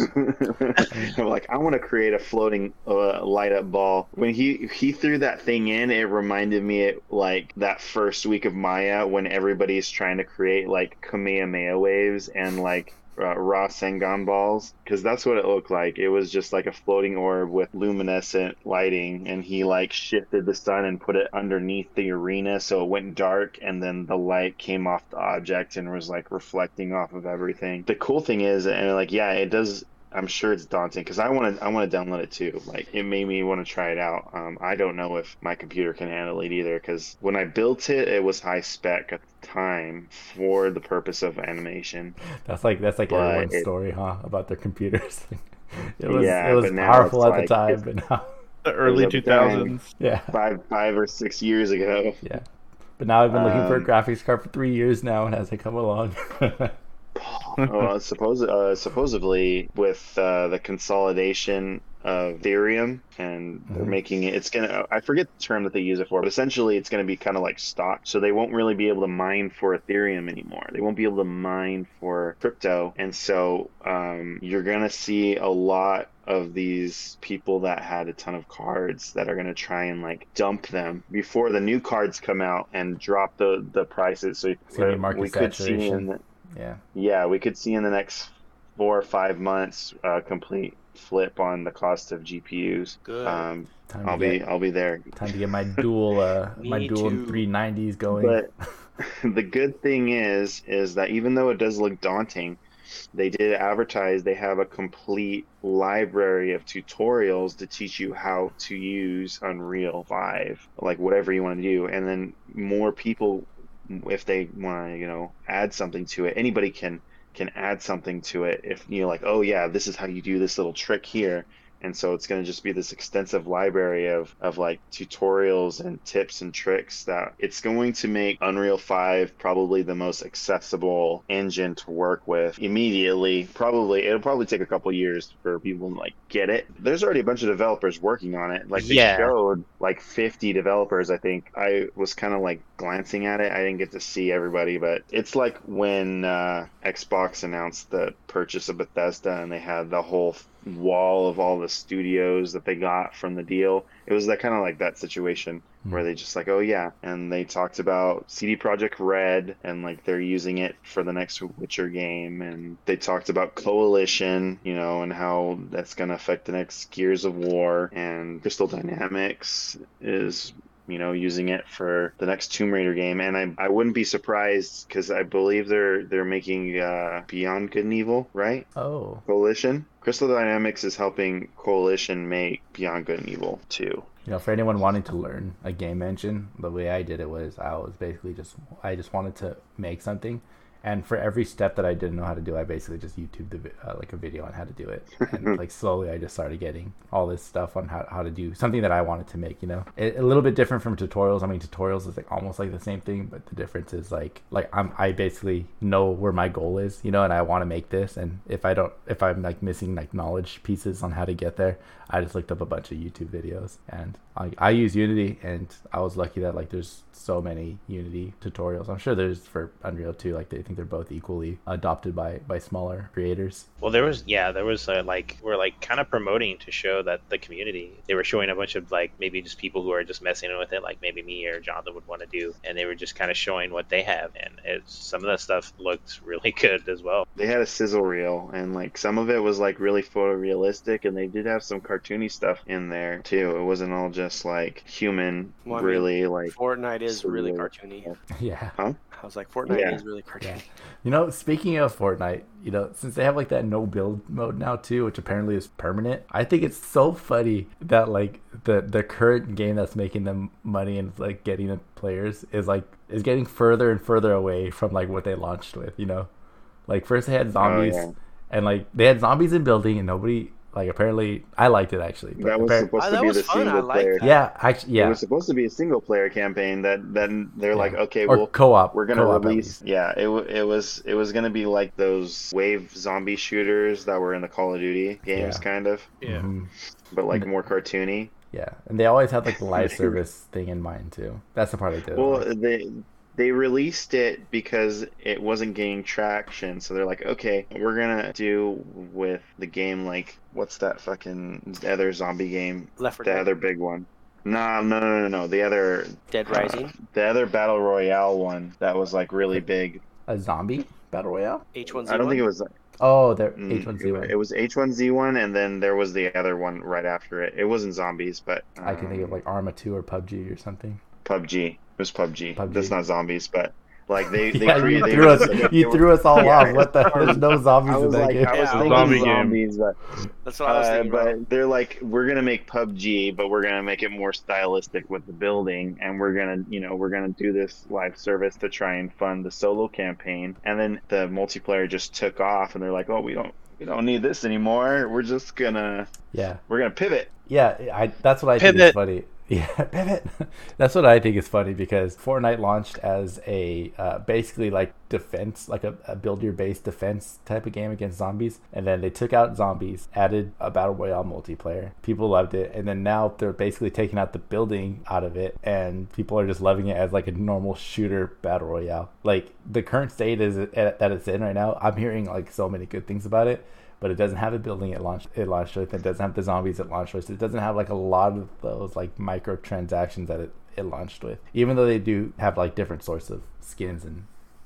*laughs* like I want to create a floating uh, light up ball. When he he threw that thing in, it reminded me it, like that first week of Maya when everybody's trying to create like Kamehameha waves and like uh, Rasengan balls because that's what it looked like. It was just like a floating orb with luminescent lighting, and he like shifted the sun and put it underneath the arena so it went dark, and then the light came off the object and was like reflecting off of everything. The cool thing is, and like yeah, it does. I'm sure it's daunting because I want to I want to download it too. Like it made me want to try it out. Um, I don't know if my computer can handle it either because when I built it, it was high spec at the time for the purpose of animation. That's like that's like But everyone's it- story, huh? About their computers. *laughs* it was Yeah, it was powerful it's at the time, it's- *laughs* but now The early 2000s. yeah, Five five or six years ago. yeah. But now I've been looking for a Um, graphics card for three years now, and as I come along, *laughs* well, *laughs* suppose, uh, supposedly with uh, the consolidation of Ethereum, and they're Mhm. making it. It's gonna. I forget the term that they use it for, but essentially, it's gonna be kind of like stock. So they won't really be able to mine for Ethereum anymore. They won't be able to mine for crypto, and so um, you're gonna see a lot of these people that had a ton of cards that are going to try and like dump them before the new cards come out and drop the the prices so It's gonna be uh, market we could see in the, yeah. yeah, we could see in the next four or five months a complete flip on the cost of GPUs. Good. Um, I'll to be get I'll be there. time to get my dual uh *laughs* my dual too. 390s going. But *laughs* *laughs* the good thing is is that even though it does look daunting, they did advertise they have a complete library of tutorials to teach you how to use Unreal 5, like whatever you want to do, and then more people if they want to, you know, add something to it. Anybody can can add something to it if you know like oh yeah this is how you do this little trick here and so it's going to just be this extensive library of, of like tutorials and tips and tricks that it's going to make unreal 5 probably the most accessible engine to work with immediately. Probably it'll probably take a couple years for people to like get it. There's already a bunch of developers working on it. Like they Yeah. showed like 50 developers i think. I was kind of like glancing at it. I didn't get to see everybody but it's like when uh, xbox announced the purchase of bethesda and they had the whole wall of all the studios that they got from the deal. It was that kind of like that situation hmm. where they just like, oh yeah, and they talked about CD Projekt Red and like they're using it for the next Witcher game, and they talked about Coalition, you know, and how that's gonna affect the next Gears of War, and Crystal Dynamics is you know, using it for the next Tomb Raider game, and I, I wouldn't be surprised because I believe they're they're making uh, Beyond Good and Evil, right? Oh, Coalition. Crystal Dynamics is helping Coalition make Beyond Good and Evil too. you know, for anyone wanting to learn a game engine, the way I did it was I was basically just I just wanted to make something, and for every step that I didn't know how to do, I basically just YouTube the uh, like a video on how to do it, and *laughs* like slowly I just started getting all this stuff on how, how to do something that I wanted to make. You know, it, a little bit different from tutorials. I mean, tutorials is like almost like the same thing, but the difference is like like I'm I basically know where my goal is, you know, and I want to make this, and if I don't if I'm like missing like knowledge pieces on how to get there, I just looked up a bunch of YouTube videos, and I, I use Unity, and I was lucky that like there's so many Unity tutorials. I'm sure there's for Unreal too. Like they think they're both equally adopted by by smaller creators. Well, there was yeah, there was uh, like we're like kind of promoting to show that the community. They were showing a bunch of like maybe just people who are just messing with it, like maybe me or Jonathan would want to do, and they were just kind of showing what they have, and it's some of that stuff looked really *laughs* good as well. They had a sizzle reel, and like some of it was like really photorealistic, and they did have some cartoony stuff in there too. It wasn't all just like human, Well, I mean, really like. Fortnite is really cartoony. *laughs* Yeah. I was like, Fortnite Yeah. is really cartoony. Yeah. You know, speaking of Fortnite, you know, since they have like that no build mode now too, which apparently is permanent, I think it's so funny that like the the current game that's making them money and like getting the players is like is getting further and further away from like what they launched with, you know? Like first they had oh, zombies Oh, yeah. and like they had zombies in building and nobody like apparently I liked it actually. but That was appar- supposed Oh, to that be the fun. Single liked player. that. yeah, actually It was supposed to be a single player campaign. That then they're like, okay, or well, co-op. we're gonna co-op release. Yeah, it it was it was gonna be like those wave zombie shooters that were in the Call of Duty games, Yeah. kind of, Yeah. Mhm. but like more cartoony. Yeah, and they always had like the *laughs* live service thing in mind too. That's the part I did. Well, they they released it because it wasn't gaining traction, so they're like, okay, we're gonna do with the game like what's that fucking other zombie game? Left 4 The Dead, other big one. No, no, no, no, no. The other Dead uh, Rising, the other battle royale one that was like really big. a zombie battle royale. H1Z1. I don't think it was. Oh, there mm, H1Z1. It was H1Z1, and then there was the other one right after it. It wasn't zombies, but I can think of um, like Arma 2 or PUBG or something. PUBG. It was PUBG. PUBG. That's not zombies, but like they they yeah, created. they threw us, like- they you were- *laughs* threw us all Yeah. off. What the? *laughs* There's no zombies in that like, game. I was Yeah, thinking zombie game. zombies, but That's what I was uh, thinking. about. but they're like, we're gonna make PUBG, but we're gonna make it more stylistic with the building, and we're gonna, you know, we're gonna do this live service to try and fund the solo campaign. And then the multiplayer just took off, and they're like, oh, we don't, we don't need this anymore. We're just gonna, Yeah, we're gonna pivot. yeah. I that's what I think is funny. Yeah, *laughs* pivot. that's what I think is funny because Fortnite launched as a uh, basically like defense, like a, a build your base defense type of game against zombies, and then they took out zombies, added a battle royale multiplayer. People loved it, and then now they're basically taking out the building out of it, and people are just loving it as like a normal shooter battle royale. Like the current state is that it's in right now. I'm hearing like so many good things about it but it doesn't have a building it launched it launched with. It doesn't have the zombies it launched with. It doesn't have like a lot of those like microtransactions that it, it launched with. Even though they do have like different sorts of skins and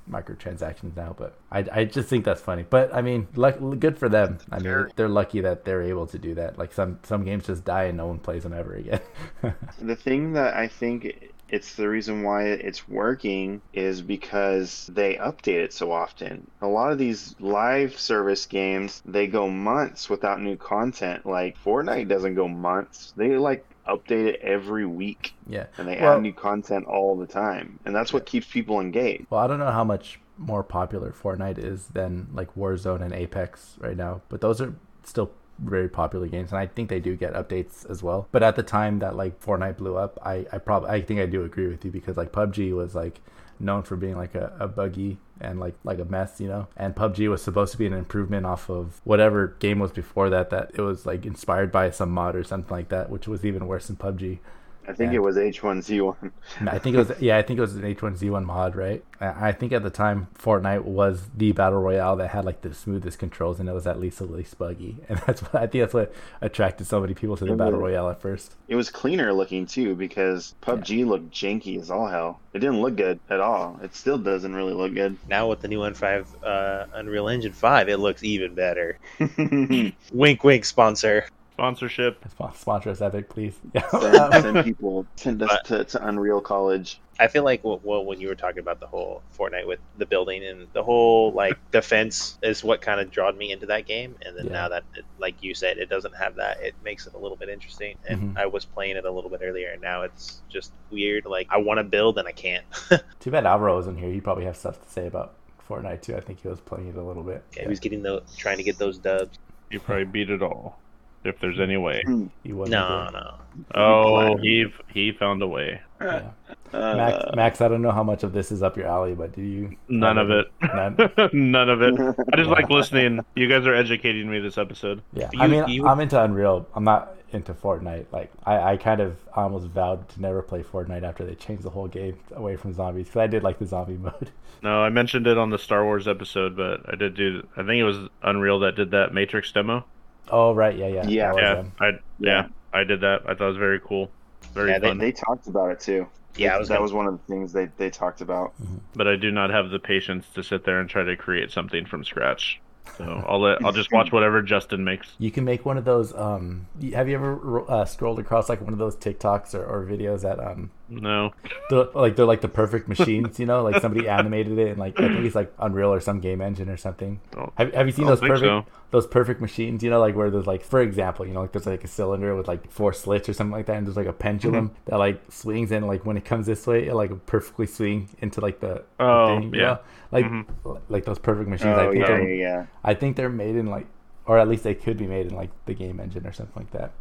microtransactions now, but I, I just think that's funny. But I mean, luck, good for them. I mean, they're lucky that they're able to do that. Like some some games just die and no one plays them ever again. *laughs* The thing that I think it's the reason why it's working is because they update it so often. A lot of these live service games, they go months without new content. Like Fortnite doesn't go months. They like update it every week, Yeah. and they Well- add new content all the time, and that's what keeps people engaged. Well, I don't know how much more popular Fortnite is than like Warzone and Apex right now, but those are still very popular games, and I think they do get updates as well. But at the time that like Fortnite blew up, I I probably I think I do agree with you because like PUBG was like known for being like a, a buggy and like like a mess, you know. And PUBG was supposed to be an improvement off of whatever game was before that. That it was like inspired by some mod or something like that, which was even worse than PUBG. I think Yeah. it was H1Z1. *laughs* I think it was yeah, I think it was an H1Z1 mod, right? I I think at the time Fortnite was the battle royale that had like the smoothest controls and it was at least the least buggy, *laughs* and that's what I think that's what attracted so many people to the It battle was. royale at first. It was cleaner looking too because PUBG looked janky as all hell. It didn't look good at all. It still doesn't really look good. Now with the new Unfive, uh, Unreal Engine 5, it looks even better. *laughs* Wink, wink, sponsor. Sponsorship. Sp- Sponsor us, Epic, please. *laughs* send, send people send us to, to Unreal College. I feel like well, well, when you were talking about the whole Fortnite with the building and the whole like *laughs* defense is what kind of drawed me into that game, and then Yeah. now that it, like you said, it doesn't have that, it makes it a little bit interesting. And Mhm. I was playing it a little bit earlier, and now it's just weird. Like I want to build and I can't. *laughs* Too bad Alvaro wasn't here. He probably have stuff to say about Fortnite too. I think he was playing it a little bit. yeah, was getting the trying to get those dubs? You probably beat it all, if there's any way. He wasn't No, here. no. Oh, he he found a way. Yeah. Uh, Max, Max, I don't know how much of this is up your alley, but do you? None of it. None? *laughs* None of it. I just like listening. You guys are educating me this episode. Yeah, You- I mean, you- I'm into Unreal. I'm not into Fortnite. Like, I, I kind of almost vowed to never play Fortnite after they changed the whole game away from zombies because I did like the zombie *laughs* mode. No, I mentioned it on the Star Wars episode, but I did do. I think it was Unreal that did that Matrix demo. Oh right, yeah, yeah, Yeah. Yeah. I yeah, I did that. I thought it was very cool, very Yeah, they- fun. They talked about it too. Yeah, I was that gonna- was one of the things they, they talked about. but I do not have the patience to sit there and try to create something from scratch. So I'll let I'll just watch whatever Justin makes. You can make one of those. Um, have you ever uh, scrolled across like one of those TikToks or, or videos that um, No, they're, like they're like the perfect machines? You know, like somebody *laughs* animated it and like I think it's like Unreal or some game engine or something. Have, have you seen those perfect so. those perfect machines? You know, like where there's like, for example, you know, like there's like a cylinder with like four slits or something like that, and there's like a pendulum Mm-hmm. that like swings and like when it comes this way, it like perfectly swing into like the, the Oh, thing, you yeah. know? like Mhm. like those perfect machines. I Oh think yeah, yeah, yeah. I think they're made in like, or at least they could be made in like the game engine or something like that.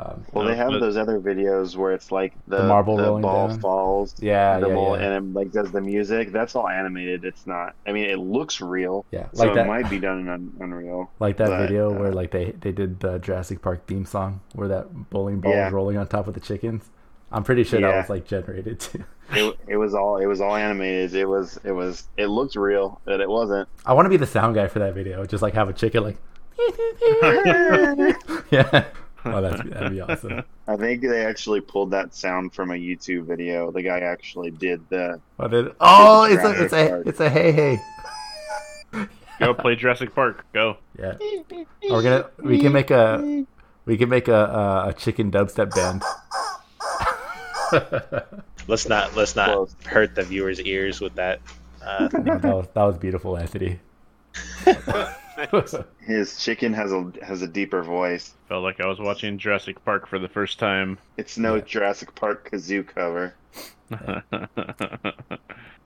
Um, Well, No, they have but- those other videos where it's like the, The marble the ball down. falls, yeah, the yeah, ball, yeah. and it like does the music. That's all animated. It's not. I mean, it looks real. Yeah, So like it might be done in Un- Unreal. like that but, video uh, where like they they did the Jurassic Park theme song where that bowling ball Yeah. was rolling on top of the chickens. I'm pretty sure that was like generated *laughs* too. It, it was all it was all animated. It was it was it looked real, but it wasn't. I want to be the sound guy for that video. Just like have a chicken like, *laughs* *laughs* yeah. *laughs* Oh, that's that'd be awesome. I think they actually pulled that sound from a YouTube video. The guy actually did the. Oh, then, oh it's a it's a it's a hey hey. go play Jurassic Park. Go. Yeah, we're gonna we can make a we can make a a, a chicken dubstep band. *laughs* Let's not let's not Close. hurt the viewers' ears with that. Uh, *laughs* No, that was that was beautiful, Anthony. *laughs* His chicken has a has a deeper voice. Felt like I was watching Jurassic Park for the first time. It's no Yeah. Jurassic Park kazoo cover. *laughs*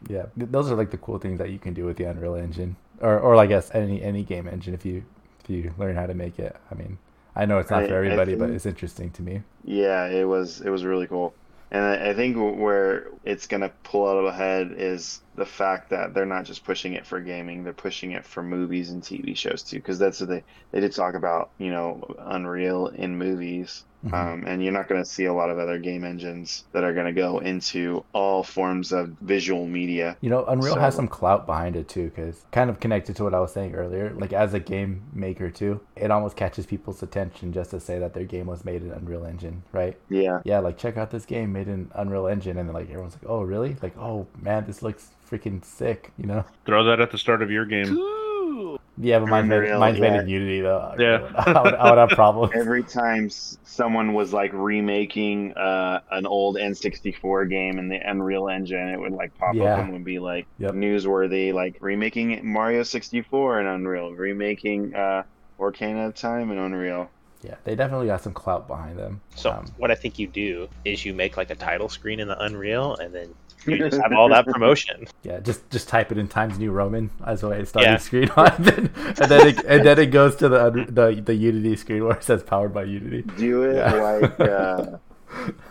yeah, th- those are like the cool things that you can do with the Unreal Engine, or or I guess any any game engine if you if you learn how to make it. I mean, I know it's not I- for I everybody, but it's interesting to me. Yeah, it was it was really cool. And I I think where it's gonna pull out ahead is the fact that they're not just pushing it for gaming; they're pushing it for movies and TV shows too. Because that's what they they did talk about, you know, Unreal in movies. Mhm. Um, and you're not going to see a lot of other game engines that are going to go into all forms of visual media. You know, Unreal has some clout behind it too, because kind of connected to what I was saying earlier. Like as a game maker too, it almost catches people's attention just to say that their game was made in Unreal Engine, right? Yeah, Yeah, like check out this game made in Unreal Engine, and then like everyone's like, oh really? Like oh man, this looks freaking sick, you know? Throw that at the start of your game. Ooh. Yeah, but mine's made, Unreal, mine's made yeah. in Unity though. Yeah. *laughs* I would, I would have problems. every time someone was like remaking uh, an old N64 game in the Unreal Engine, it would like pop Yeah. up and would be like Yep. newsworthy, like remaking Mario 64 in Unreal, remaking uh, Ocarina of Time in Unreal. Yeah, they definitely got some clout behind them. So Um, what I think you do is you make like a title screen in the Unreal, and then *laughs* you just have all that promotion. Yeah, just just type it in Times New Roman as a starting Yeah. screen *laughs* on, and then and then it, and then it goes to the the the Unity screen where it says powered by Unity. Do it Yeah. like uh,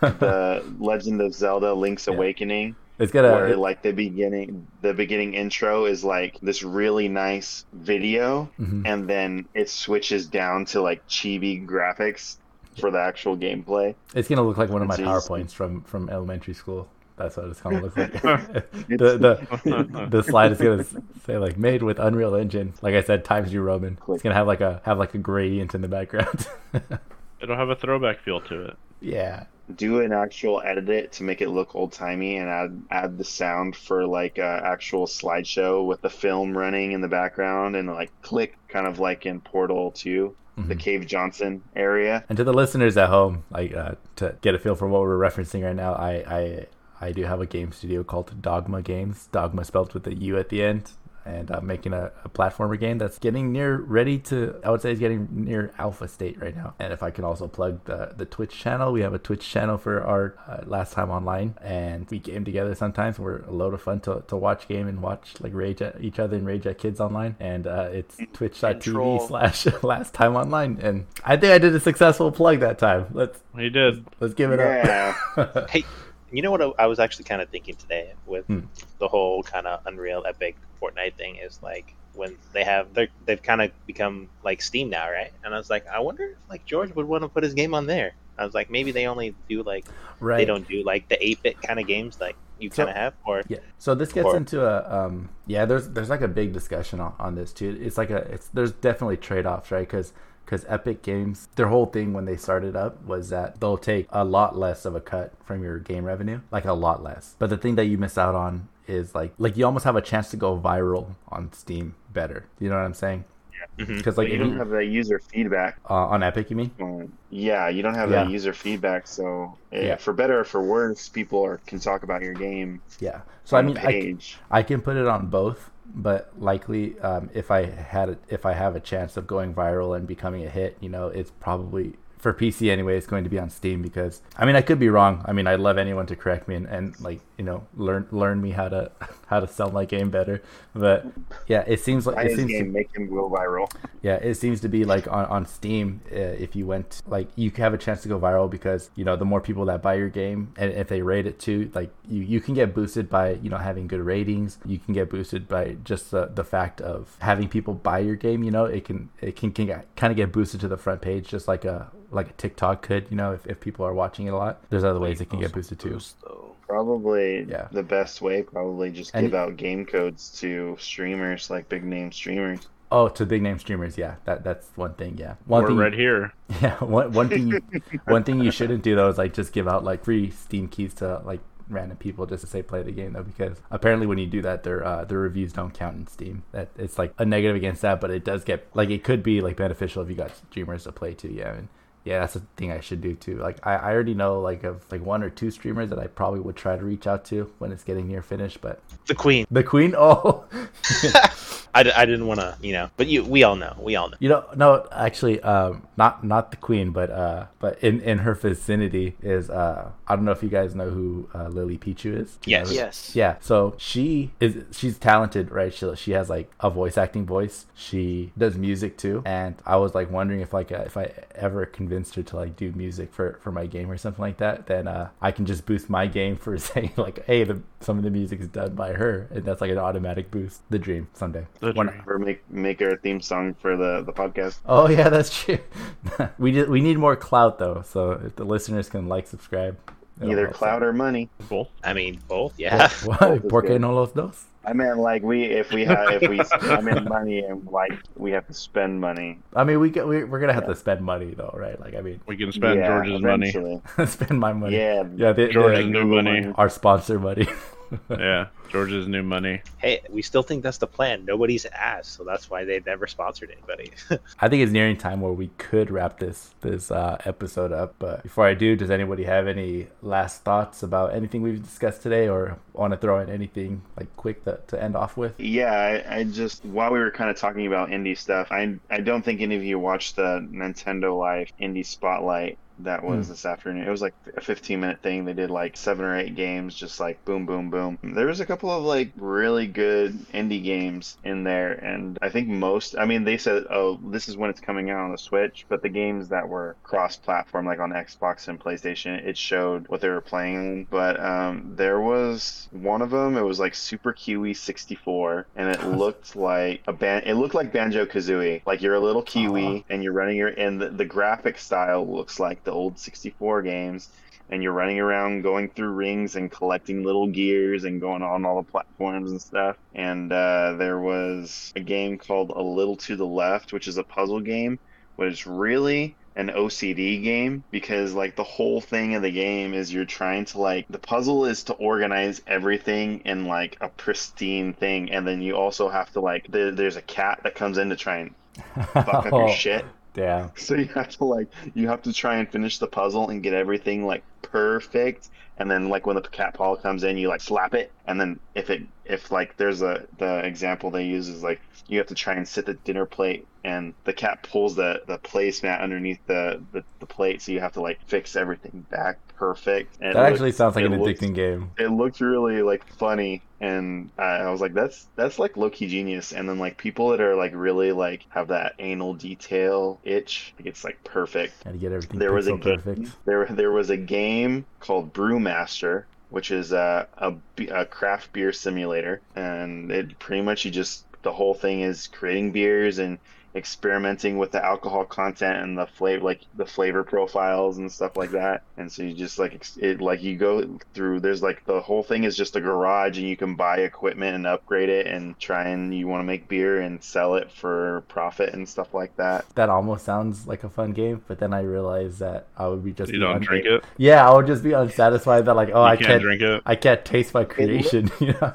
*laughs* the Legend of Zelda: Link's Yeah. Awakening, It's gonna where like the beginning, the beginning intro is like this really nice video, Mhm. and then it switches down to like chibi graphics for the actual gameplay. it's gonna look like one of my powerpoints from from elementary school. That's what it's gonna look like. *laughs* *laughs* the the the slide is gonna say like made with Unreal Engine. Like I said, Times New Roman. It's gonna have like a have like a gradient in the background. *laughs* It'll have a throwback feel to it. yeah, Do an actual edit it to make it look old timey, and add add the sound for like a actual slideshow with the film running in the background, and like click, kind of like in Portal Two, the Mhm. Cave Johnson area. And to the listeners at home, like uh, to get a feel for what we're referencing right now, I, I I do have a game studio called Dogmu Games. Dogma spelled with a U at the end, and I'm making a, a platformer game that's getting near ready to. I would say is getting near alpha state right now. And if I can also plug the the Twitch channel, we have a Twitch channel for our uh, last time online, and we game together sometimes. We're a load of fun to, to watch game and watch like rage at each other and rage at kids online. And uh, it's twitch.tv troll. *laughs* slash last time online. And I think I did a successful plug that time. Let's He did. let's give it Yeah. up. *laughs* Hey, you know what I, I was actually kind of thinking today with Hmm. the whole kind of Unreal Epic Fortnite thing is like when they have they they've kind of become like Steam now, right? And I was like, I wonder if like George would want to put his game on there. I was like, maybe they only do like right. they don't do like the eight bit kind of games like you So- kind of have, or Yeah. So this gets Or- into a um yeah, there's there's like a big discussion on, on this too. It's like a it's there's definitely trade-offs, right? Cuz cuz Epic Games their whole thing when they started up was that they'll take a lot less of a cut from your game revenue, like a lot less. But the thing that you miss out on is like like you almost have a chance to go viral on Steam better. You know what I'm saying? Mhm. Cuz But like you don't you, have that user feedback. uh, on Epic you mean? on- Yeah, you don't have Yeah. that user feedback. So, eh, Yeah. for better or for worse, people are, can talk about your game Yeah. So I mean the I, page. I can put it on both, but likely um, if I had a, if I have a chance of going viral and becoming a hit, you know, it's probably for PC anyway. It's going to be on Steam because I mean I could be wrong. I mean I'd love anyone to correct me and, and like you know learn learn me how to *laughs* how to sell my game better. But yeah, it seems like Buy it seems to, make him go viral. yeah, it seems to be like on, on Steam, uh, if you went, like, you have a chance to go viral because, you know, the more people that buy your game, and if they rate it too, like, you, you can get boosted by, you know, having good ratings. You can get boosted by just the, the fact of having people buy your game, you know, it can, it can, can kind of get boosted to the front page, just like a, like a TikTok could, you know, if, if people are watching it a lot. There's other ways it can get boosted too. Boost. Probably Yeah. the best way, probably just And- give out game codes to streamers, like big name streamers. Oh, to big name streamers, yeah, that that's one thing, yeah. One We're thing, right here. *laughs* Yeah, one one thing you, *laughs* one thing you shouldn't do though is like just give out like free Steam keys to like random people just to say play the game though because apparently when you do that their uh, their reviews don't count in Steam. That it's like a negative against that, but it does get like it could be like beneficial if you got streamers to play too. Yeah, and yeah, that's the thing I should do too. Like I, I already know like of like one or two streamers that I probably would try to reach out to when it's getting near finish, but the Queen. the Queen, oh. *laughs* I, d- I didn't want to, you know, but you we all know, we all know. You know, no, actually, um, not not the queen, but uh, but in in her vicinity is uh, I don't know if you guys know who uh, Lily Pichu is. You Yes. know, Yes. Yeah, so she is she's talented, right? She she has like a voice acting voice. She does music too, and I was like wondering if like uh, if I ever convinced her to like do music for for my game or something like that, then uh, I can just boost my game for *laughs* saying like, hey, the some of the music is done by her, and that's like an automatic boost. The dream someday. The When- dream. Make make our theme song for the the podcast. Oh yeah, that's true. *laughs* we just, we need more clout though, so if the listeners can like, subscribe. Either help cloud or money. Both. I mean, both, yeah. out. What? Both is ¿Por qué no los dos? I meant like we if we have if we I mean money and like we have to spend money. I mean, we get, we we're gonna have Yeah. to spend money though, right? Like, I mean, We can spend yeah, George's money. *laughs* spend my money. Yeah, yeah. They, George's they- new money. our sponsor money. *laughs* yeah, George's new money. Hey, we still think that's the plan. Nobody's asked, so that's why they've never sponsored anybody. *laughs* I think it's nearing time where we could wrap this this uh, episode up. But before I do, does anybody have any last thoughts about anything we've discussed today, or want to throw in anything like quick to, to end off with? Yeah, I, I just while we were kind of talking about indie stuff, I I don't think any of you watched the Nintendo Life Indie Spotlight that was Hmm. this afternoon. It was like a 15 minute thing. They did like seven or eight games, just like boom, boom, boom. There was a couple of like really good indie games in there, and I think most. I mean, they said, "Oh, this is when it's coming out on the Switch," but the games that were cross-platform, like on Xbox and PlayStation, it showed what they were playing. But um, there was one of them. It was like Super Kiwi 64, and it *laughs* looked like a band. It looked like Banjo Kazooie. Like you're a little Kiwi, Aw. and you're running your. And the, the graphic style looks like the old 64 games. And you're running around going through rings and collecting little gears and going on all the platforms and stuff. And uh, there was a game called A Little to the Left, which is a puzzle game, which really an OCD game because like the whole thing of the game is you're trying to like the puzzle is to organize everything in like a pristine thing and then you also have to like there, there's a cat that comes in to try and *laughs* fuck up your shit Damn. *laughs* so you have to like you have to try and finish the puzzle and get everything like perfect. And then like when the cat paw comes in you like slap it. And then if it if like there's a the example they use is like you have to try and sit the dinner plate and the cat pulls the the placemat underneath the, the the plate. So you have to like fix everything back perfect and That actually looked- sounds like an looked- addicting game. it looked really like funny and I, I was like that's that's like low-key genius and then like people that are like really like have that anal detail itch like, it's like perfect Gotta get everything there was a pixel game, perfect. there there was a game called Brewmaster which is a a craft beer simulator and it pretty much you just the whole thing is creating beers and experimenting with the alcohol content and the flavor like the flavor profiles and stuff like that and so you just like it like you go through there's like the whole thing is just a garage and you can buy equipment and upgrade it and try and you want to make beer and sell it for profit and stuff like that That almost sounds like a fun game, but then I realized that I would be just You be don't un- drink it. Yeah, I would just be unsatisfied that like, oh, you I can't, can't, drink it. I can't taste my creation. *laughs* you know,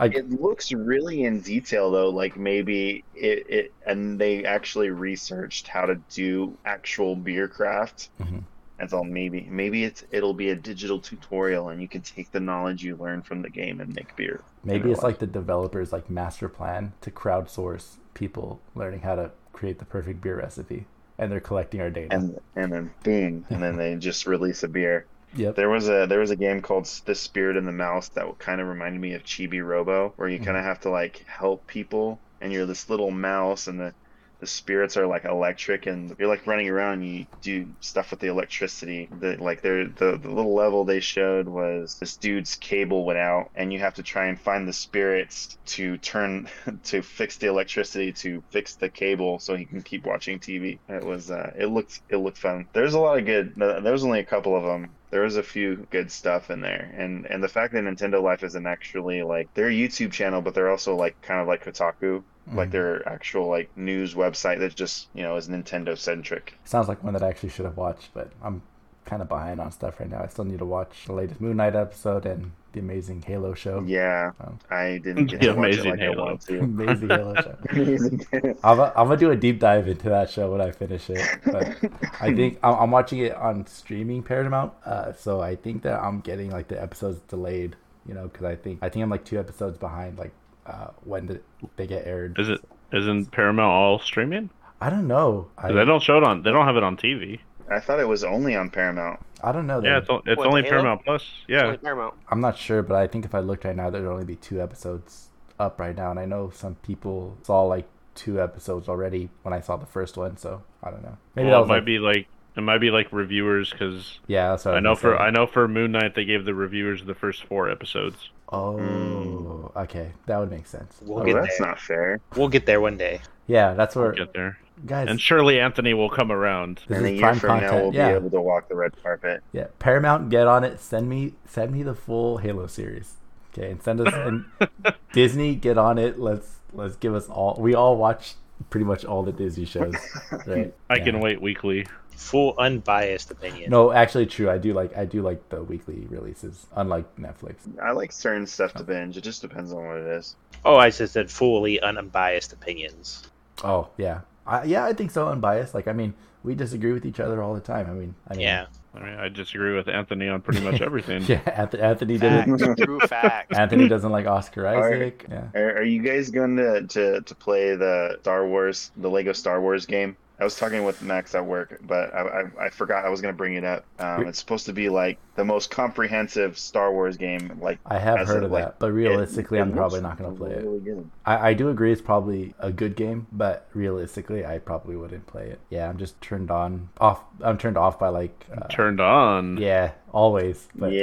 I it looks really in detail though like maybe it, it and they actually researched how to do actual beer craft Mhm. that's all maybe maybe it's it'll be a digital tutorial and you can take the knowledge you learn from the game and make beer maybe it's like the developers like master plan to crowdsource people learning how to create the perfect beer recipe, and they're collecting our data. and and then boom and then they just release a beer yep. There was a there was a game called The Spirit and the Mouse that kind of reminded me of Chibi Robo, where you kind of have to like help people, and you're this little mouse, and the the spirits are like electric, and you're like running around. And you do stuff with the electricity. The like there the the little level they showed was this dude's cable went out, and you have to try and find the spirits to turn *laughs* to fix the electricity to fix the cable so he can keep watching TV. It was uh, it looked it looked fun. There's a lot of good. There was only a couple of them there was a few good stuff in there. And and the fact that nintendo life isn't actually like their youtube channel but they're also like kind of like kotaku. Like Mhm. their actual like news website that just you know is nintendo centric Sounds like one that I actually should have watched, but I'm kind of behind on stuff right now. I still need to watch the latest Moon Knight episode and the amazing Halo show. yeah Um, i didn't get The to watch it amazing like Halo. *laughs* amazing Halo show. *laughs* amazing. I'm, I'm gonna do a deep dive into that show when I finish it. But *laughs* I think I'm, I'm watching it on streaming Paramount, uh, so I think that I'm getting like the episodes delayed. You know, because I think I think I'm like two episodes behind, like uh, when the, they get aired. Is it? Isn't Paramount all streaming? I don't know. I, 'Cause they don't show it on. They don't have it on TV. I thought it was only on paramount I don't know. Yeah, it's, o- it's What, only Halo? Paramount Plus. It's only Yeah, Paramount. I'm not sure, but I think if I looked right now, there'd only be two episodes up right now, and I know some people saw like two episodes already when I saw the first one. So I don't know. Maybe well, that it was might like, be like it might be like reviewers because yeah. That's what I was know gonna for say. I know for Moon Knight they gave the reviewers the first four episodes. Oh, Mm. okay, that would make sense. We'll oh get that's there. not fair We'll get there one day. Yeah, that's where Get there, guys. and surely Anthony will come around. This and a is year prime from now we'll yeah, be able to walk the red carpet yeah. Paramount, get on it. Send me, send me the full Halo series. Okay, and send us and *laughs* Disney, get on it. Let's let's give us all. We all watch pretty much all the Disney shows, *laughs* right? I Yeah. can wait weekly. full unbiased opinion. No, actually, true. I do like I do like the weekly releases, unlike Netflix. I like certain stuff to binge. It just depends on what it is. Oh, I just said fully unbiased opinions. Oh yeah, I, yeah, I think so. Unbiased. Like I mean, we disagree with each other all the time. I mean, I mean Yeah. I mean, I disagree with Anthony on pretty much everything. *laughs* yeah. Anth- Anthony did it. Facts, true facts. Anthony doesn't like Oscar right. Isaac. Yeah. Are, are you guys going to, to to play the Star Wars, the Lego Star Wars game? I was talking with Max at work, but I, I, I forgot I was going to bring it up. Um, it's supposed to be like the most comprehensive Star Wars game. Like I have as heard of like, that, but realistically, it I'm probably not going to play it. really good. I, I do agree it's probably a good game, but realistically, I probably wouldn't play it. Yeah, I'm just turned on off. I'm turned off by like. Uh, Turned on. yeah, always. But, I mean-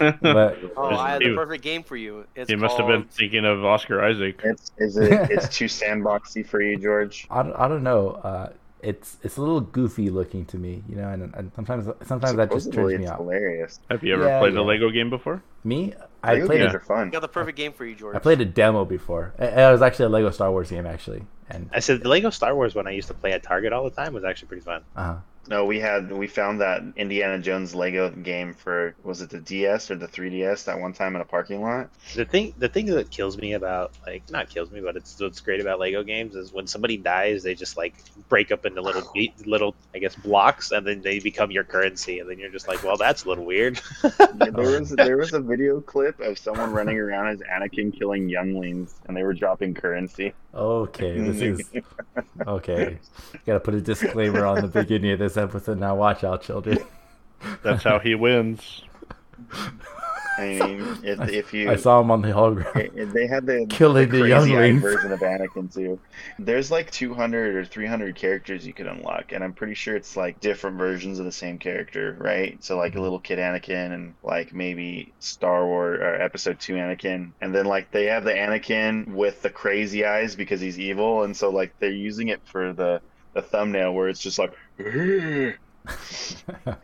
yeah, *laughs* but *laughs* Oh, I have the perfect game for you. It's He must have been thinking of Oscar Isaac. it's is it *laughs* it's too sandboxy for you, George? I don't, I don't know. Uh, it's it's a little goofy looking to me, you know, and, and sometimes sometimes that just Supposedly turns me it's off. hilarious. Have you ever Yeah, played yeah. a Lego game before? Me, I Lego played games a, are fun. I got the perfect game for you, George. I played a demo before. It, it was actually a Lego Star Wars game, actually, and I said the Lego Star Wars one I used to play at Target all the time was actually pretty fun. uh, No, we had we found that Indiana Jones Lego game for was it the DS or the 3DS that one time in a parking lot? The thing, the thing that kills me about like not kills me, but it's what's great about Lego games is when somebody dies, they just like break up into little be- little I guess blocks, and then they become your currency, and then you're just like, well, that's a little weird. Yeah, there was *laughs* there was a video clip of someone running around as Anakin killing younglings, and they were dropping currency. okay, this is okay. *laughs* Got to put a disclaimer on the beginning of this episode. Now, watch out, children. *laughs* That's how he wins. I *laughs* mean, if if you I saw him on the hologram. *laughs* It- it- they had the Killing the crazy-eyed younglings. version of Anakin too. There's like 200 or 300 characters you could unlock, and I'm pretty sure it's like different versions of the same character, right? So like a mm-hmm. little kid Anakin, and like maybe Star Wars or Episode Two Anakin, and then like they have the Anakin with the crazy eyes because he's evil, and so like they're using it for the the thumbnail where it's just like. *laughs*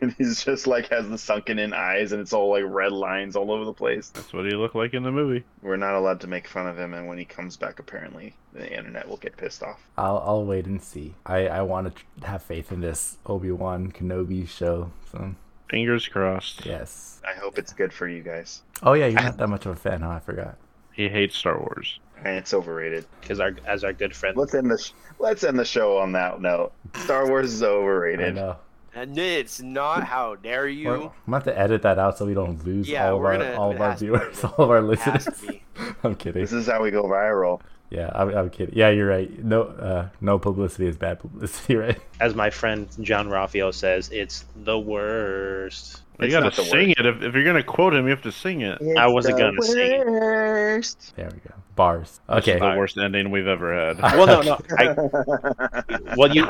And he's just like has the sunken in eyes and it's all like red lines all over the place. That's what he looked like in the movie. We're not allowed to make fun of him, and when he comes back, apparently the internet will get pissed off. I'll I'll wait and see. I I want to have faith in this Obi Wan Kenobi show. So Fingers crossed. yes. I hope it's good for you guys. Oh yeah, you're not that much of a fan, huh? I forgot. He hates Star Wars. And it's overrated. Because our as our good friend, Let's end the sh- let's end the show on that note. Star Wars is I overrated. know. And it's not. How dare We're, you? I'm gonna have to edit that out so we don't lose Yeah, all of our gonna- all of our has to be. viewers, *laughs* all of our listeners. *laughs* I'm kidding. This is how we go viral. Yeah, I'm, I'm kidding. Yeah, you're right. No, uh, no publicity is bad publicity, *laughs* right? as my friend John Raphael says, it's the worst. You gotta not the sing it. If, if you're gonna quote him, you have to sing it. I wasn't gonna sing it. There we go. Bars. This is Okay. the worst ending we've ever had. *laughs* Well, no, no. I, well, you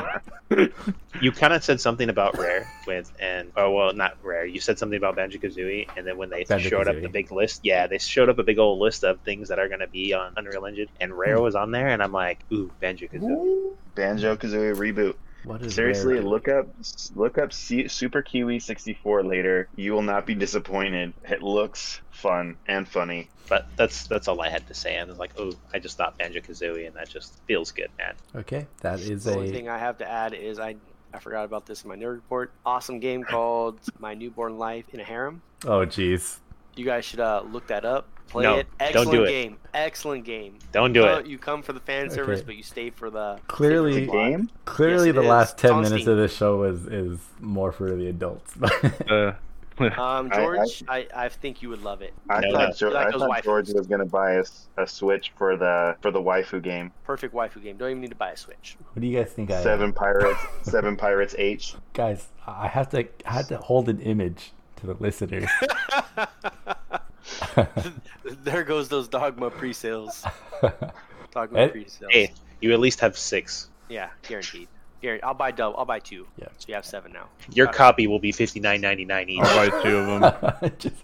*laughs* you kind of said something about Rare with, and oh well, not Rare. You said something about Banjo Kazooie, and then when they showed up the big list, yeah, they showed up a big old list of things that are going to be on Unreal Engine, and Rare Hmm. was on there, and I'm like, ooh, Banjo Kazooie. Banjo Kazooie reboot. What is Seriously, rare? look up look up C- Super Kiwi 64 later. You will not be disappointed. It looks fun and funny. But that's that's all I had to say. I was like, oh, I just thought Banjo Kazooie, and that just feels good, man. Okay, that is The only a. thing I have to add is I I forgot about this in my nerd report. Awesome game called My Newborn Life in a Harem. Oh, jeez. You guys should uh, look that up. Play No, it. don't Excellent do it. game. Excellent game. Don't do Uh, it. You come for the fan service, Okay. but you stay for the Clearly- for the. Game? Clearly, Yes, the is. last It's ten on minutes Steam. of this show is is more for the adults. *laughs* Uh, *laughs* Um, I- George, I, I, think you would love it. I No, thought, no. Like I thought. George was gonna buy a, s- a Switch for the for the waifu game. Perfect waifu game. Don't even need to buy a Switch. what do you guys think? I Seven Pirates, Seven Pirates H. *laughs* guys, I have to I had to hold an image to the listeners. *laughs* there goes those Dogmu pre-sales. *laughs* Dogmu Ed? pre-sales. Hey, you at least have six. Yeah, guaranteed. Guaranteed. I'll buy double. I'll buy two. Yeah. So you have seven now. Your Got it. copy will be fifty nine ninety nine each. I'll buy two of them. *laughs* Just-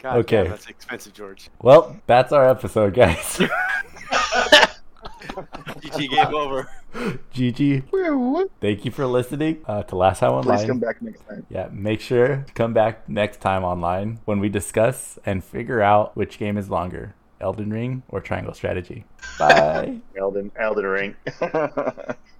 God Okay. damn, that's expensive, George. well, that's our episode, guys. *laughs* GG game over. GG. Thank you for listening uh, to Last Time Online. Please come back next time. Yeah, make sure to come back next time online when we discuss and figure out which game is longer, Elden Ring or Triangle Strategy. Bye. *laughs* Elden Elden Ring. *laughs*